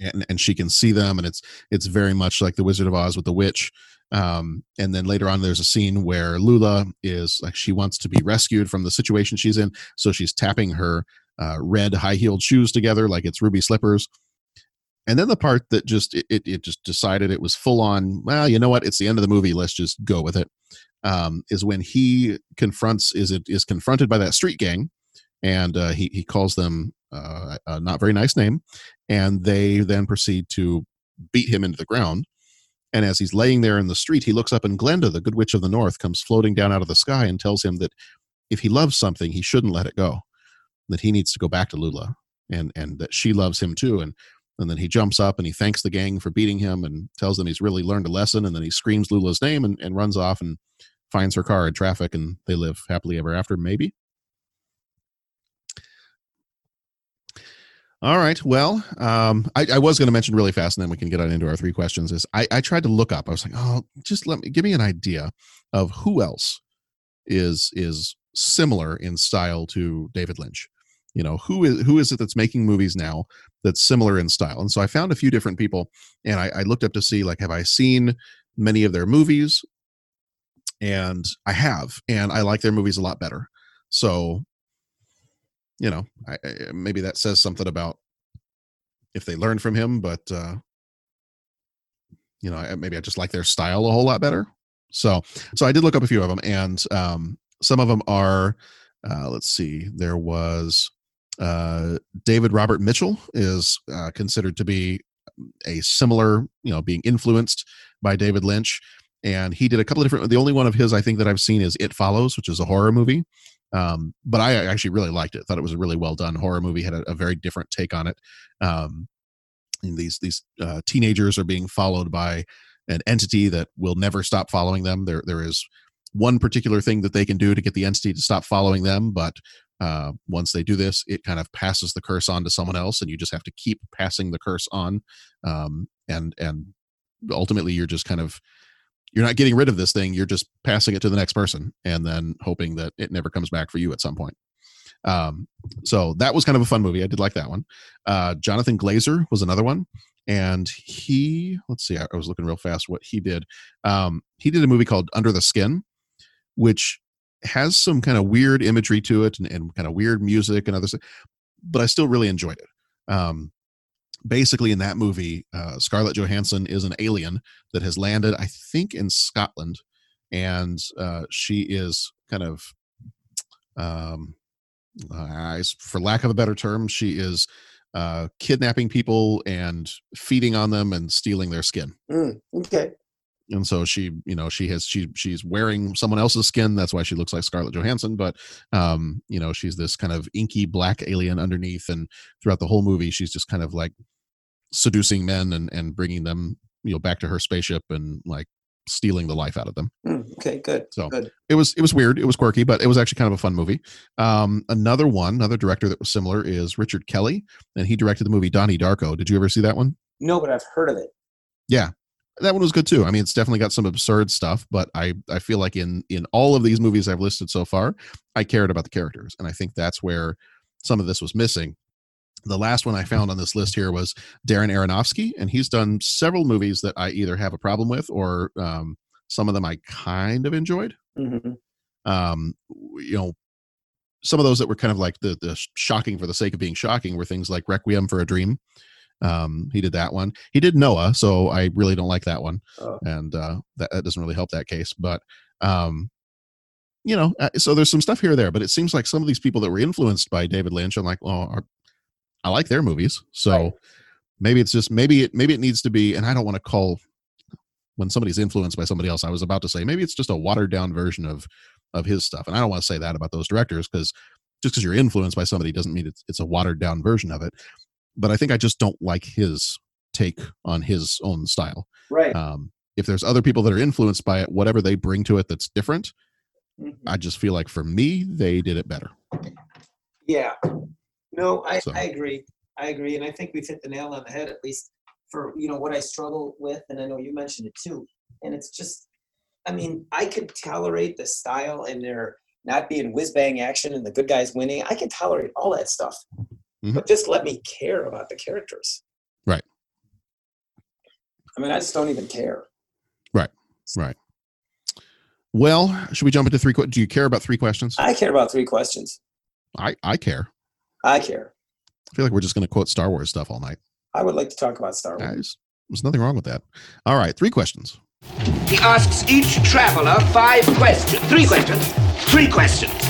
[SPEAKER 1] and, and she can see them and it's it's very much like the Wizard of Oz with the witch. Um, and then later on, there's a scene where Lula is like she wants to be rescued from the situation she's in, so she's tapping her uh, red high heeled shoes together like it's ruby slippers. and then the part that just it, it, it just decided it was full on well you know what? It's the end of the movie. Let's just go with it um, is when he confronts is it is confronted by that street gang and uh, he he calls them uh, a not very nice name and they then proceed to beat him into the ground and as he's laying there in the street he looks up and glinda the good witch of the north comes floating down out of the sky and tells him that if he loves something he shouldn't let it go that he needs to go back to lula and and that she loves him too. And and then he jumps up and he thanks the gang for beating him and tells them he's really learned a lesson. And then he screams lula's name and, and runs off and finds her car in traffic and they live happily ever after maybe all right well um, I, I, was going to mention really fast and then we can get on into our three questions is I, I tried to look up. I was like oh just let me give me an idea of who else is is similar in style to david lynch. You know who is who is it that's making movies now that's similar in style? And so i found a few different people and I, I, looked up to see like have i seen many of their movies? And i have and i like their movies a lot better. So you know I, I, maybe that says something about if they learned from him but uh you know maybe i just like their style a whole lot better so so i did look up a few of them and um some of them are uh let's see there was uh, David Robert Mitchell is uh, considered to be a similar, you know, being influenced by David Lynch. And he did a couple of different. The only one of his I think that I've seen is It Follows, which is a horror movie. Um, but I actually really liked it. Thought it was a really well done horror movie. Had a, a very different take on it. Um, these these uh, teenagers are being followed by an entity that will never stop following them. There there is one particular thing that they can do to get the entity to stop following them, but uh, once they do this, it kind of passes the curse on to someone else, and you just have to keep passing the curse on. Um, and and ultimately, you're just kind of you're not getting rid of this thing. You're just passing it to the next person, and then hoping that it never comes back for you at some point. Um, so that was kind of a fun movie. I did like that one. Uh, Jonathan Glazer was another one, and he let's see. I, was looking real fast what he did. Um, he did a movie called Under the Skin, which has some kind of weird imagery to it and, and kind of weird music and other stuff, but I still really enjoyed it. Um, basically, in that movie, uh, Scarlett Johansson is an alien that has landed, I think, in Scotland, and uh, she is kind of, um, for lack of a better term, she is uh, kidnapping people and feeding on them and stealing their skin.
[SPEAKER 8] Mm, okay
[SPEAKER 1] and so she you know she has she she's wearing someone else's skin. That's why she looks like scarlett johansson. But um you know she's this kind of inky black alien underneath. And throughout the whole movie she's just kind of like seducing men and and bringing them you know back to her spaceship and like stealing the life out of them.
[SPEAKER 8] Mm, okay good
[SPEAKER 1] so
[SPEAKER 8] good.
[SPEAKER 1] it was it was weird. It was quirky but it was actually kind of a fun movie. Um another one another director that was similar is richard kelly and he directed the movie donnie darko. Did you ever see that one?
[SPEAKER 8] No but i've heard of it.
[SPEAKER 1] Yeah that one was good too. I mean, it's definitely got some absurd stuff, but I I feel like in in all of these movies I've listed so far, I cared about the characters, and I think that's where some of this was missing. The last one I found on this list here was Darren Aronofsky, and he's done several movies that I either have a problem with or um, some of them I kind of enjoyed.
[SPEAKER 8] Mm-hmm.
[SPEAKER 1] Um, you know, some of those that were kind of like the the shocking for the sake of being shocking were things like Requiem for a Dream, um, he did that one. He did Noah, so I really don't like that one,
[SPEAKER 8] oh.
[SPEAKER 1] and uh, that, that doesn't really help that case. But um, you know, uh, so there's some stuff here there, but it seems like some of these people that were influenced by David Lynch, I'm like, well, are, I like their movies, so right. maybe it's just maybe it maybe it needs to be, and I don't want to call when somebody's influenced by somebody else. I was about to say maybe it's just a watered down version of of his stuff, and I don't want to say that about those directors because just because you're influenced by somebody doesn't mean it's, it's a watered down version of it but I think I just don't like his take on his own style.
[SPEAKER 8] Right.
[SPEAKER 1] Um, if there's other people that are influenced by it, whatever they bring to it that's different, mm-hmm. I just feel like for me, they did it better.
[SPEAKER 8] Yeah. No, I, so. I agree. I agree. And I think we've hit the nail on the head, at least for, you know, what I struggle with. And I know you mentioned it too. And it's just, I mean, I could tolerate the style and there not being whiz bang action and the good guys winning. I can tolerate all that stuff. Mm-hmm. But just let me care about the characters.
[SPEAKER 1] Right.
[SPEAKER 8] I mean, I just don't even care.
[SPEAKER 1] Right. Right. Well, should we jump into three? Do you care about three questions?
[SPEAKER 8] I care about three questions.
[SPEAKER 1] I I care.
[SPEAKER 8] I care.
[SPEAKER 1] I feel like we're just going to quote Star Wars stuff all night.
[SPEAKER 2] I would like to talk about Star Wars.
[SPEAKER 1] Guys, there's nothing wrong with that. All right, three questions.
[SPEAKER 9] He asks each traveler five questions. Three questions. Three questions.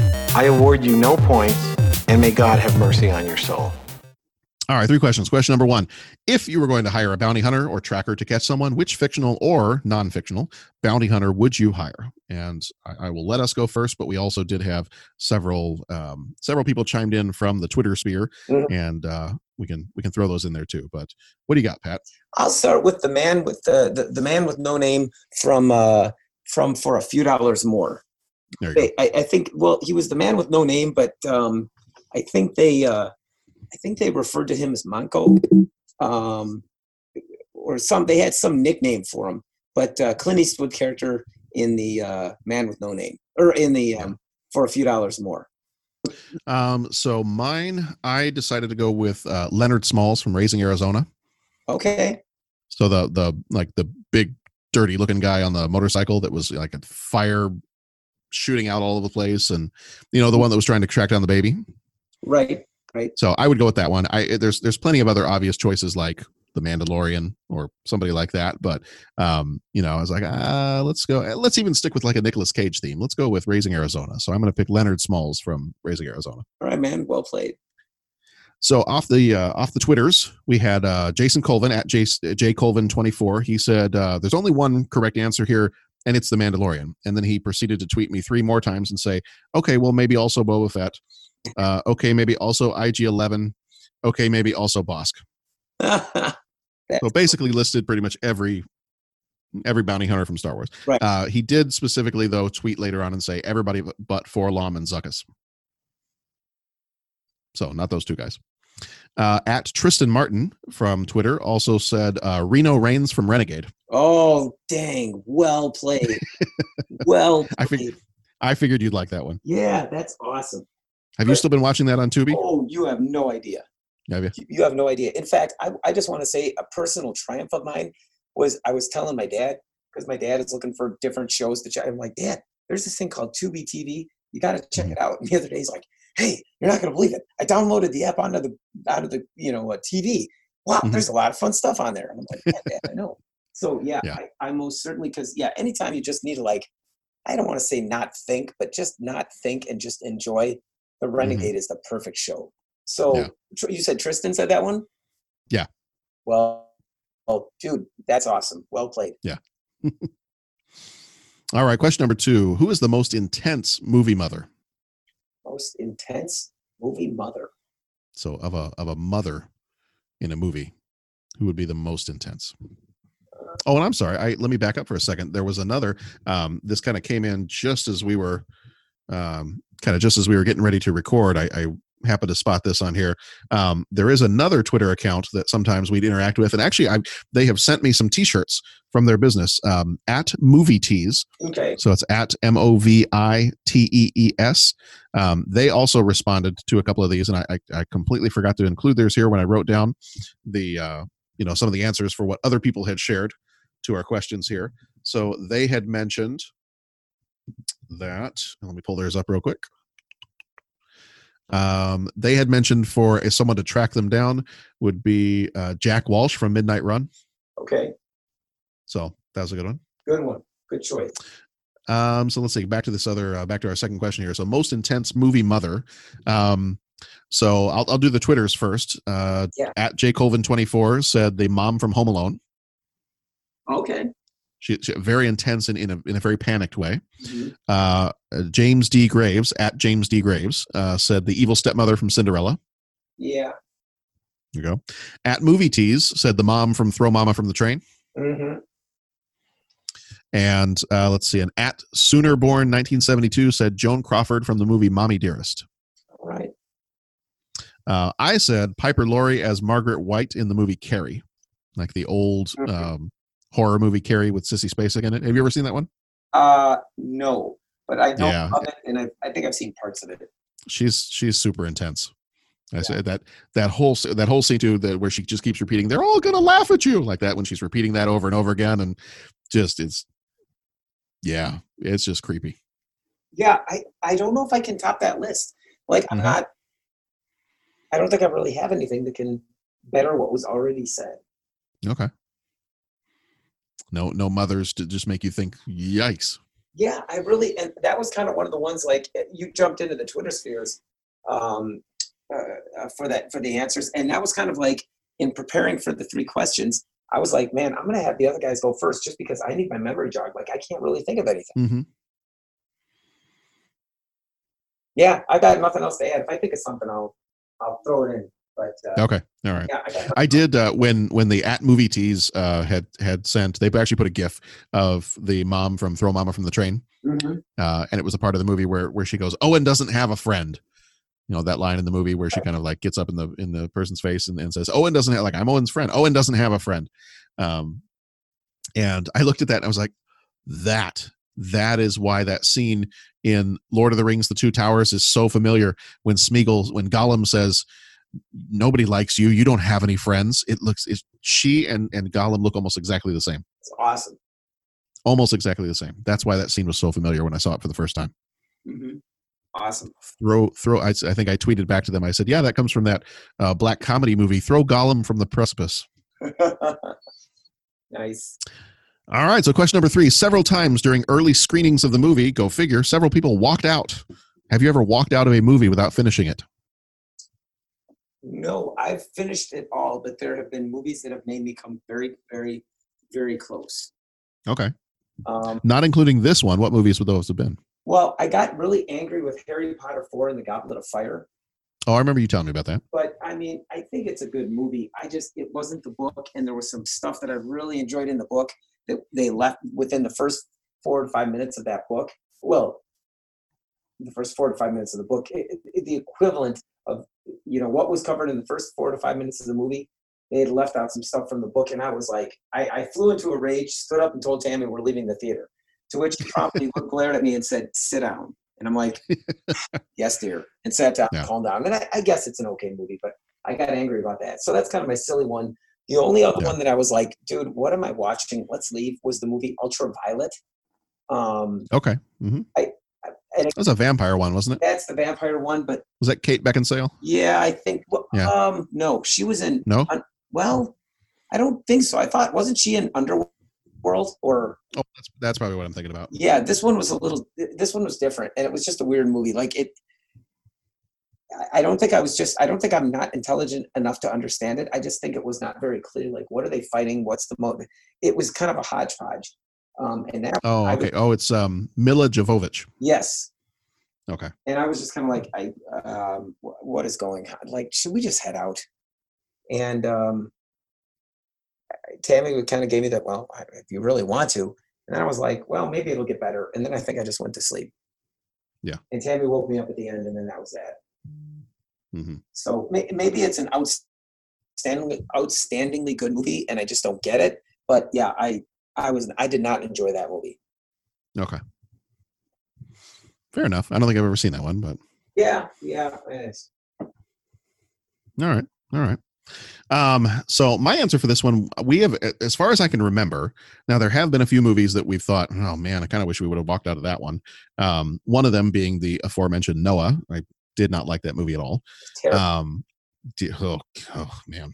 [SPEAKER 10] I award you no points, and may God have mercy on your soul.
[SPEAKER 1] All right, three questions. Question number one If you were going to hire a bounty hunter or tracker to catch someone, which fictional or non fictional bounty hunter would you hire? And I, I, will let us go first, but we also did have several um, several people chimed in from the Twitter sphere, mm-hmm. and uh, we can we can throw those in there too. But what do you got, Pat?
[SPEAKER 2] I'll start with the man with the the, the man with no name from uh, from for a few dollars more. I, I, think well he was the man with no name, but um, I think they uh, I think they referred to him as Manco, um, or some. They had some nickname for him, but uh, Clint Eastwood character in the uh, Man with No Name, or in the um, for a few dollars more.
[SPEAKER 1] Um, so mine, I decided to go with uh, Leonard Smalls from Raising Arizona.
[SPEAKER 2] Okay.
[SPEAKER 1] So the the like the big dirty looking guy on the motorcycle that was like a fire shooting out all over the place, and you know the one that was trying to track down the baby.
[SPEAKER 2] Right right?
[SPEAKER 1] So I would go with that one. I there's there's plenty of other obvious choices like the Mandalorian or somebody like that, but um, you know, I was like, ah, let's go. Eh, let's even stick with like a Nicolas Cage theme. Let's go with Raising Arizona. So I'm going to pick Leonard Smalls from Raising Arizona.
[SPEAKER 2] All right, man. Well played.
[SPEAKER 1] So off the uh, off the twitters, we had uh, Jason Colvin at J, J Colvin twenty four. He said, uh, "There's only one correct answer here, and it's the Mandalorian." And then he proceeded to tweet me three more times and say, "Okay, well maybe also Boba Fett." Uh, okay, maybe also IG Eleven. Okay, maybe also Bossk. [laughs] so basically listed pretty much every every bounty hunter from Star Wars.
[SPEAKER 2] Right.
[SPEAKER 1] Uh, he did specifically though tweet later on and say everybody but 4-LOM and Zuckuss. So not those two guys. Uh, at Tristan Martin from Twitter also said uh, Reno Raines from Renegade.
[SPEAKER 2] Oh dang! Well played. [laughs] well played.
[SPEAKER 1] I figured I figured you'd like that one.
[SPEAKER 2] Yeah, that's awesome.
[SPEAKER 1] Have you still been watching that on Tubi?
[SPEAKER 2] Oh, you have no idea.
[SPEAKER 1] Have you?
[SPEAKER 2] You have no idea. In fact, I, I just want to say a personal triumph of mine was I was telling my dad because my dad is looking for different shows to check. I'm like, Dad, there's this thing called Tubi TV. You got to check mm-hmm. it out. [laughs] And the other day, he's like, Hey, you're not gonna believe it. I downloaded the app onto the onto the you know uh, TV. Wow, mm-hmm. there's a lot of fun stuff on there. And I'm like, yeah, Dad, I know. So yeah, yeah. I, I most certainly because yeah, anytime you just need to like, I don't want to say not think, but just not think and just enjoy the mm-hmm. Renegade mm-hmm. is the perfect show. So yeah. you said Tristan said that one?
[SPEAKER 1] Yeah.
[SPEAKER 2] Well, oh, dude, that's awesome. Well played.
[SPEAKER 1] Yeah. [laughs] All right. Question number two Who is the most intense movie mother?
[SPEAKER 2] Most intense movie mother.
[SPEAKER 1] So of a of a mother in a movie, who would be the most intense? Oh, and I'm sorry. I let me back up for a second. There was another. Um, this kind of came in just as we were um, kind of just as we were getting ready to record, I, I happened to spot this on here. Um, there is another Twitter account that sometimes we'd interact with, and actually, I they have sent me some T-shirts from their business um, at Movie Tees.
[SPEAKER 2] Okay.
[SPEAKER 1] So it's at M O V I T E E S. Um, they also responded to a couple of these, and I, I, I, completely forgot to include theirs here when I wrote down the uh, you know some of the answers for what other people had shared to our questions here. So they had mentioned that. Let me pull theirs up real quick. Um, they had mentioned for someone to track them down would be uh, Jack Walsh from Midnight Run.
[SPEAKER 2] Okay.
[SPEAKER 1] So that was a good one.
[SPEAKER 2] Good one. Good choice.
[SPEAKER 1] Um, so let's see. Back to this other. Uh, back to our second question here. So most intense movie mother. Um, so I'll I'll do the twitters first. Uh,
[SPEAKER 2] yeah.
[SPEAKER 1] At J Colvin twenty four said the mom from Home Alone.
[SPEAKER 2] Okay.
[SPEAKER 1] She, she very intense and in a in a very panicked way. Mm-hmm. Uh, James D. Graves at James D. Graves uh, said the evil stepmother from Cinderella.
[SPEAKER 2] Yeah.
[SPEAKER 1] There you go. At Movie Tees said the mom from Throw Mama from the Train.
[SPEAKER 2] Mm-hmm.
[SPEAKER 1] And uh, let's see, an at Sooner Born 1972 said Joan Crawford from the movie Mommy Dearest.
[SPEAKER 2] All right.
[SPEAKER 1] Uh, I said Piper Laurie as Margaret White in the movie Carrie, like the old
[SPEAKER 2] Mm-hmm.
[SPEAKER 1] um, horror movie Carrie with Sissy Spacek in it. Have you ever seen that one?
[SPEAKER 2] Uh, no, but I know
[SPEAKER 1] Yeah.
[SPEAKER 2] of it, and I, I think I've seen parts of it.
[SPEAKER 1] She's she's super intense. I said that that whole that whole scene too that where she just keeps repeating they're all gonna laugh at you like that when she's repeating that over and over again and just it's yeah it's just creepy.
[SPEAKER 2] Yeah, I, I don't know if I can top that list. Like, I'm
[SPEAKER 1] Mhm.
[SPEAKER 2] not. I don't think I really have anything that can better what was already said.
[SPEAKER 1] Okay. No no mothers to just make you think yikes.
[SPEAKER 2] Yeah, I really, and that was kind of one of the ones like eh, you jumped into the Twitter spheres um, uh, uh, for that for the answers, and that was kind of like in preparing for the three questions. I was like, man, I'm gonna have the other guys go first just because I need my memory jog. Like, I can't really think of anything.
[SPEAKER 1] Mm-hmm.
[SPEAKER 2] Yeah, I got nothing else to add. If I think of something, I'll I'll throw it in. But uh,
[SPEAKER 1] Okay. All right.
[SPEAKER 2] Yeah, I
[SPEAKER 1] I did uh, when when the at movie tees uh, had had sent. They actually put a GIF of the mom from Throw Mama from the Train,
[SPEAKER 2] Mhm.
[SPEAKER 1] uh, and it was a part of the movie where where she goes, "Owen doesn't have a friend." You know that line in the movie where she kind of like gets up in the in the person's face and, and says, "Owen doesn't have like I'm Owen's friend. Owen doesn't have a friend." Um, and I looked at that and I was like, "That that is why that scene in Lord of the Rings: The Two Towers is so familiar." When Smeagol, when Gollum says, "Nobody likes you. You don't have any friends," it looks it's, she and and Gollum look almost exactly the same,
[SPEAKER 2] It's awesome.
[SPEAKER 1] almost exactly the same. That's why that scene was so familiar when I saw it for the first time.
[SPEAKER 2] hmm Awesome.
[SPEAKER 1] throw throw I, I think i tweeted back to them i said yeah that comes from that uh, black comedy movie throw gollum from the precipice [laughs]
[SPEAKER 2] nice.
[SPEAKER 1] all right so question number three several times during early screenings of the movie go figure several people walked out have you ever walked out of a movie without finishing it
[SPEAKER 2] No, I've finished it all, but there have been movies that have made me come very, very, very close.
[SPEAKER 1] okay
[SPEAKER 2] Um,
[SPEAKER 1] not including this one what movies would those have been
[SPEAKER 2] well, I got really angry with Harry Potter 4 and the Goblet of Fire.
[SPEAKER 1] oh i remember you telling me about that
[SPEAKER 2] But I mean, I think it's a good movie. I just, it wasn't the book, and there was some stuff that I really enjoyed in the book that they left within the first four to five minutes of that book. Well, the first four to five minutes of the book, it, it- the equivalent you know, what was covered in the first four to five minutes of the movie. They had left out some stuff from the book, and I was like, I, I flew into a rage, stood up, and told Tammy we're leaving the theater. To which he promptly [laughs] looked, glared at me and said, "Sit down." And I'm like, [laughs] "Yes, dear," and sat down,
[SPEAKER 1] Yeah.
[SPEAKER 2] calmed down. And I, I guess it's an okay movie, but I got angry about that. So that's kind of my silly one. The only other one that I was like, "Dude, what am I watching? Let's leave." Was the movie Ultraviolet. Um,
[SPEAKER 1] okay hmm
[SPEAKER 2] I,
[SPEAKER 1] that was a vampire one wasn't it
[SPEAKER 2] that's the vampire one, but
[SPEAKER 1] was that kate beckinsale
[SPEAKER 2] yeah, I think. Well,
[SPEAKER 1] Yeah.
[SPEAKER 2] Um, no, she was in.
[SPEAKER 1] No?
[SPEAKER 2] un- well, I don't think so. I thought wasn't she in Underworld or
[SPEAKER 1] oh that's, that's probably what i'm thinking about
[SPEAKER 2] yeah this one was a little this one was different and it was just a weird movie like it I- i don't think i was just i don't think i'm not intelligent enough to understand it i just think it was not very clear like what are they fighting what's the motive it was kind of a hodgepodge um and that
[SPEAKER 1] oh okay.
[SPEAKER 2] was-
[SPEAKER 1] oh it's um mila jovovich.
[SPEAKER 2] Yes.
[SPEAKER 1] Okay.
[SPEAKER 2] And i was just kind of like i um what is going on? Like should we just head out? And um tammy kind of gave me that well if you really want to. And i was like well maybe it'll get better. And then i think i just went to sleep.
[SPEAKER 1] Yeah.
[SPEAKER 2] And tammy woke me up at the end and then that was that.
[SPEAKER 1] Hmm
[SPEAKER 2] so may, maybe it's an outstandingly outstandingly good movie and i just don't get it. But yeah i i was i did not enjoy that movie
[SPEAKER 1] okay fair enough i don't think i've ever seen that one but
[SPEAKER 2] yeah yeah it's-
[SPEAKER 1] All right. All right. Um, so my answer for this one, we have, as far as I can remember, now there have been a few movies that we've thought, oh man, I kind of wish we would have walked out of that one. Um, one of them being the aforementioned Noah. I did not like that movie at all. Um, oh, oh man.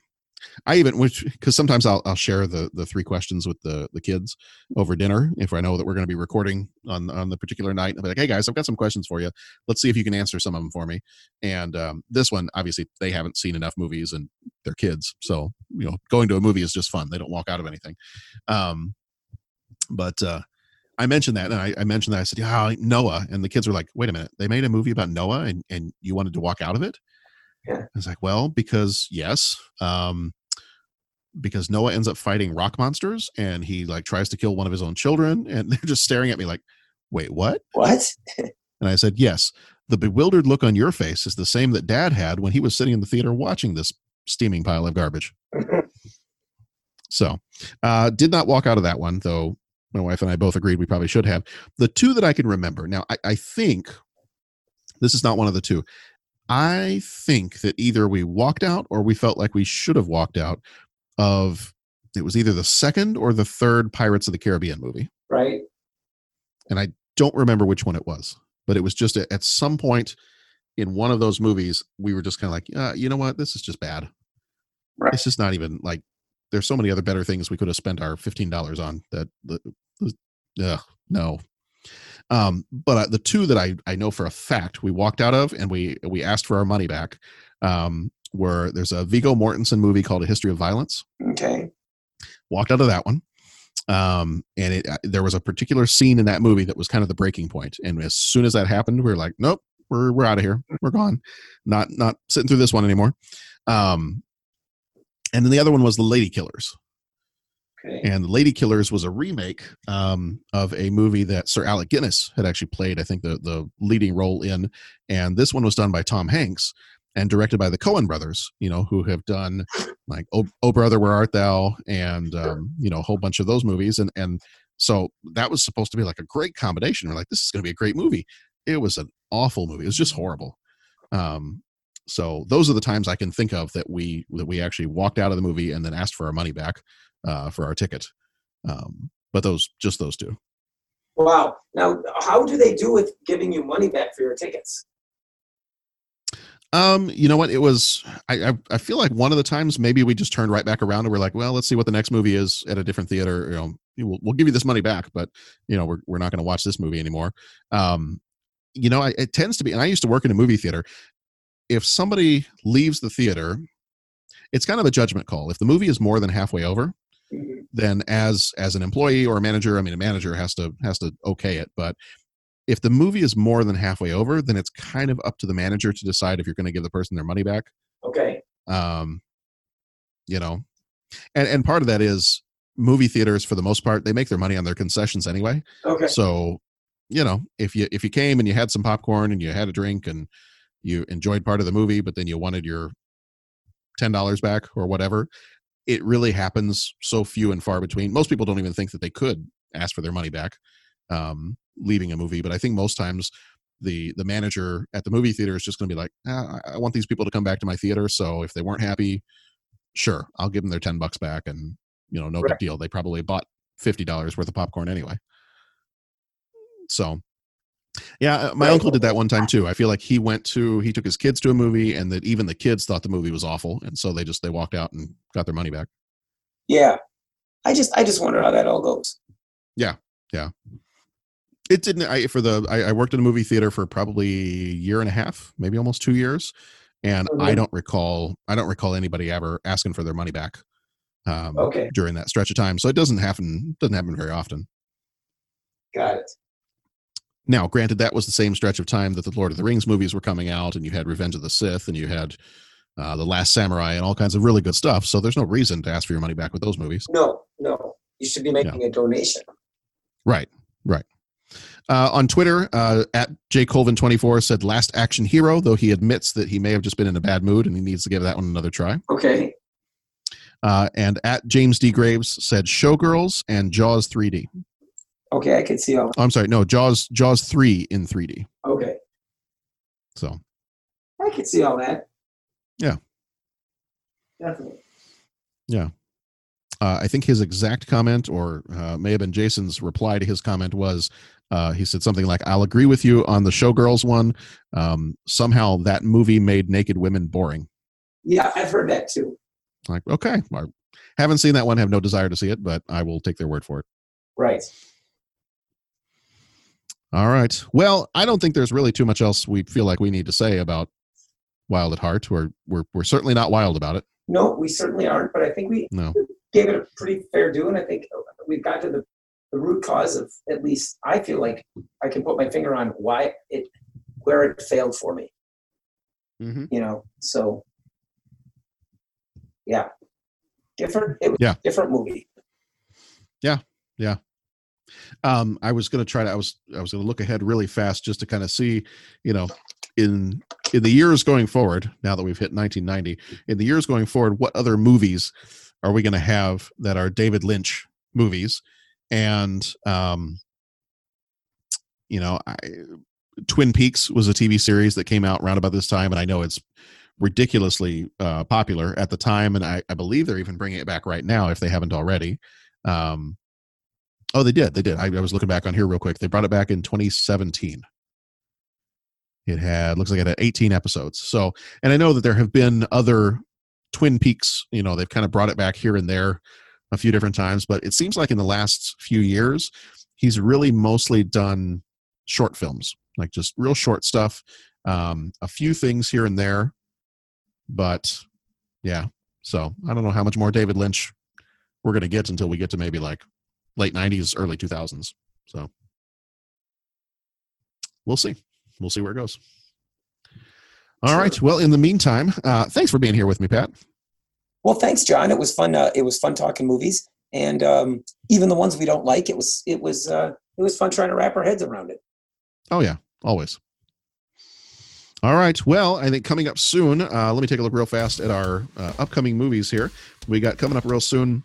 [SPEAKER 1] I even which because sometimes I'll I'll share the the three questions with the the kids over dinner if I know that we're going to be recording on on the particular night. I'll be like, hey guys, I've got some questions for you. Let's see if you can answer some of them for me. And um, this one, obviously, they haven't seen enough movies and they're kids, so you know, going to a movie is just fun. They don't walk out of anything. Um, but uh, I mentioned that, and I, I mentioned that I said, yeah, Noah, and the kids were like, wait a minute, they made a movie about Noah, and and you wanted to walk out of it.
[SPEAKER 2] Yeah.
[SPEAKER 1] I was like, well, because yes, um, because Noah ends up fighting rock monsters, and he like tries to kill one of his own children, and [laughs] they're just staring at me like, wait, what?
[SPEAKER 2] what
[SPEAKER 1] And I said, yes, the bewildered look on your face is the same that dad had when he was sitting in the theater watching this steaming pile of garbage. [laughs] so, uh, did not walk out of that one, though my wife and I both agreed we probably should have. The two that I can remember now, I, I think this is not one of the two. I think that either we walked out or we felt like we should have walked out of it was either the second or the third Pirates of the Caribbean movie.
[SPEAKER 8] Right.
[SPEAKER 1] And I don't remember which one it was, but it was just a, at some point in one of those movies, we were just kind of like, uh, you know what? This is just bad.
[SPEAKER 8] Right.
[SPEAKER 1] It's just not even like there's so many other better things we could have spent our $15 on that, uh, no. Um, but uh, the two that I, I know for a fact we walked out of and we, we asked for our money back, um, were there's a Viggo Mortensen movie called A History of Violence.
[SPEAKER 8] Okay.
[SPEAKER 1] Walked out of that one. Um, and it, uh, there was a particular scene in that movie that was kind of the breaking point. And as soon as that happened, we were like, nope, we're, we're out of here. We're gone. Not, not sitting through this one anymore. Um, and then the other one was the Ladykillers.
[SPEAKER 8] Okay.
[SPEAKER 1] And the Ladykillers was a remake um, of a movie that Sir Alec Guinness had actually played, I think, the the leading role in. And this one was done by Tom Hanks and directed by the Coen brothers, you know, who have done like "Oh, oh Brother, Where Art Thou" and um, you know a whole bunch of those movies. And and so that was supposed to be like a great combination. We're like, this is going to be a great movie. It was an awful movie. It was just horrible. Um, so those are the times I can think of that we that we actually walked out of the movie and then asked for our money back uh, for our ticket. Um, but those just those two.
[SPEAKER 8] Wow. Now, how do they do with giving you money back for your tickets?
[SPEAKER 1] Um, you know what? It was I, I I feel like one of the times maybe we just turned right back around and we're like, well, let's see what the next movie is at a different theater. You know, we'll, we'll give you this money back, but you know, we're we're not going to watch this movie anymore. Um, you know, I, it tends to be, and I used to work in a movie theater. If somebody leaves the theater, it's kind of a judgment call. If the movie is more than halfway over, then as as an employee or a manager, I mean, a manager has to has to okay it, but if the movie is more than halfway over, then it's kind of up to the manager to decide if you're going to give the person their money back.
[SPEAKER 8] Okay.
[SPEAKER 1] Um, you know, and and part of that is movie theaters for the most part they make their money on their concessions anyway.
[SPEAKER 8] Okay.
[SPEAKER 1] So, you know, if you if you came and you had some popcorn and you had a drink and you enjoyed part of the movie, but then you wanted your ten dollars back or whatever, it really happens so few and far between. Most people don't even think that they could ask for their money back. Um, leaving a movie but i think most times the the manager at the movie theater is just going to be like ah, i want these people to come back to my theater so if they weren't happy sure i'll give them their 10 bucks back and you know no
[SPEAKER 8] Right.
[SPEAKER 1] big deal they probably bought $50 worth of popcorn anyway so yeah uh, my
[SPEAKER 8] Right.
[SPEAKER 1] uncle did that one time too i feel like he went to he took his kids to a movie and that even the kids thought the movie was awful and so they just they walked out and got their money back
[SPEAKER 8] Yeah. I just I just wonder how that all goes.
[SPEAKER 1] Yeah, yeah. It didn't. I for the I, I worked in a movie theater for probably a year and a half, maybe almost two years, and I
[SPEAKER 8] Mhm.
[SPEAKER 1] don't recall. I don't recall anybody ever asking for their money back. Um,
[SPEAKER 8] Okay.
[SPEAKER 1] During that stretch of time, so it doesn't happen. Doesn't happen very often.
[SPEAKER 8] Got it.
[SPEAKER 1] Now, granted, that was the same stretch of time that the Lord of the Rings movies were coming out, and you had Revenge of the Sith, and you had uh, the Last Samurai, and all kinds of really good stuff. So there's no reason to ask for your money back with those movies.
[SPEAKER 8] No, no. You should be making a donation.
[SPEAKER 1] Right, right. Uh, on Twitter, uh, at jcolvin24 said last action hero, though he admits that he may have just been in a bad mood and he needs to give that one another try.
[SPEAKER 8] Okay.
[SPEAKER 1] Uh, and at James D. Graves said Showgirls and Jaws 3D.
[SPEAKER 8] Okay, I can see all.
[SPEAKER 1] I'm sorry, no, Jaws Jaws 3 in 3D.
[SPEAKER 8] Okay.
[SPEAKER 1] So,
[SPEAKER 8] I can see all that.
[SPEAKER 1] yeah,
[SPEAKER 8] Definitely.
[SPEAKER 1] yeah. Uh, I think his exact comment, or uh, may have been Jason's reply to his comment, was uh, he said something like, I'll agree with you on the Showgirls one. Um, somehow that movie made naked women boring.
[SPEAKER 8] Yeah, I've heard that too.
[SPEAKER 1] Like, okay, I haven't seen that one, have no desire to see it, but I will take their word for it.
[SPEAKER 8] Right.
[SPEAKER 1] All right. Well, I don't think there's really too much else we feel like we need to say about Wild at Heart. We're we're we're certainly not wild about it.
[SPEAKER 8] No, we certainly aren't, but I think we
[SPEAKER 1] No.
[SPEAKER 8] gave it a pretty fair do, and I think we've got to the, the root cause of at least I feel like I can put my finger on why it where it failed for me.
[SPEAKER 1] Mm-hmm.
[SPEAKER 8] You know, so yeah, different. It was
[SPEAKER 1] Yeah.
[SPEAKER 8] different movie.
[SPEAKER 1] Yeah. Yeah. Um, I was gonna try to I was I was gonna look ahead really fast just to kind of see, you know, in in the years going forward, now that we've hit 1990, in the years going forward, what other movies are we going to have that are David Lynch movies? And um, you know, I, Twin Peaks was a TV series that came out around about this time, and I know it's ridiculously uh, popular at the time, and I, I believe they're even bringing it back right now if they haven't already. Um, oh, they did. They did. I, I was looking back on here real quick. They brought it back in 2017. It had looks like it had 18 episodes. So, and I know that there have been other Twin Peaks. You know, they've kind of brought it back here and there a few different times, but it seems like in the last few years, he's really mostly done short films, like just real short stuff. Um, a few things here and there, but yeah. So I don't know how much more David Lynch we're going to get until we get to maybe like late 90s, early 2000s. So we'll see. We'll see where it goes. All sure. right. Well, in the meantime, uh, thanks for being here with me, Pat.
[SPEAKER 8] Well, thanks, John. It was fun. Uh, it was fun talking movies, and um, even the ones we don't like, it was it was uh, it was fun trying to wrap our heads around it.
[SPEAKER 1] Oh yeah, always. All right. Well, I think coming up soon. Uh, let me take a look real fast at our uh, upcoming movies here. We got coming up real soon.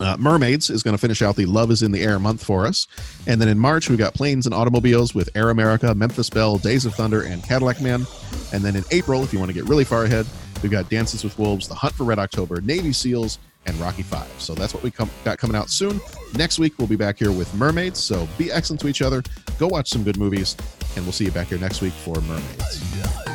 [SPEAKER 1] Uh, Mermaids is going to finish out the Love is in the Air month for us. And then in March, we've got Planes and Automobiles with Air America, Memphis Belle, Days of Thunder, and Cadillac Man. And then in April, if you want to get really far ahead, we've got Dances with Wolves, The Hunt for Red October, Navy SEALs, and Rocky Five. So that's what we come, got coming out soon. Next week, we'll be back here with Mermaids. So be excellent to each other. Go watch some good movies, and we'll see you back here next week for Mermaids.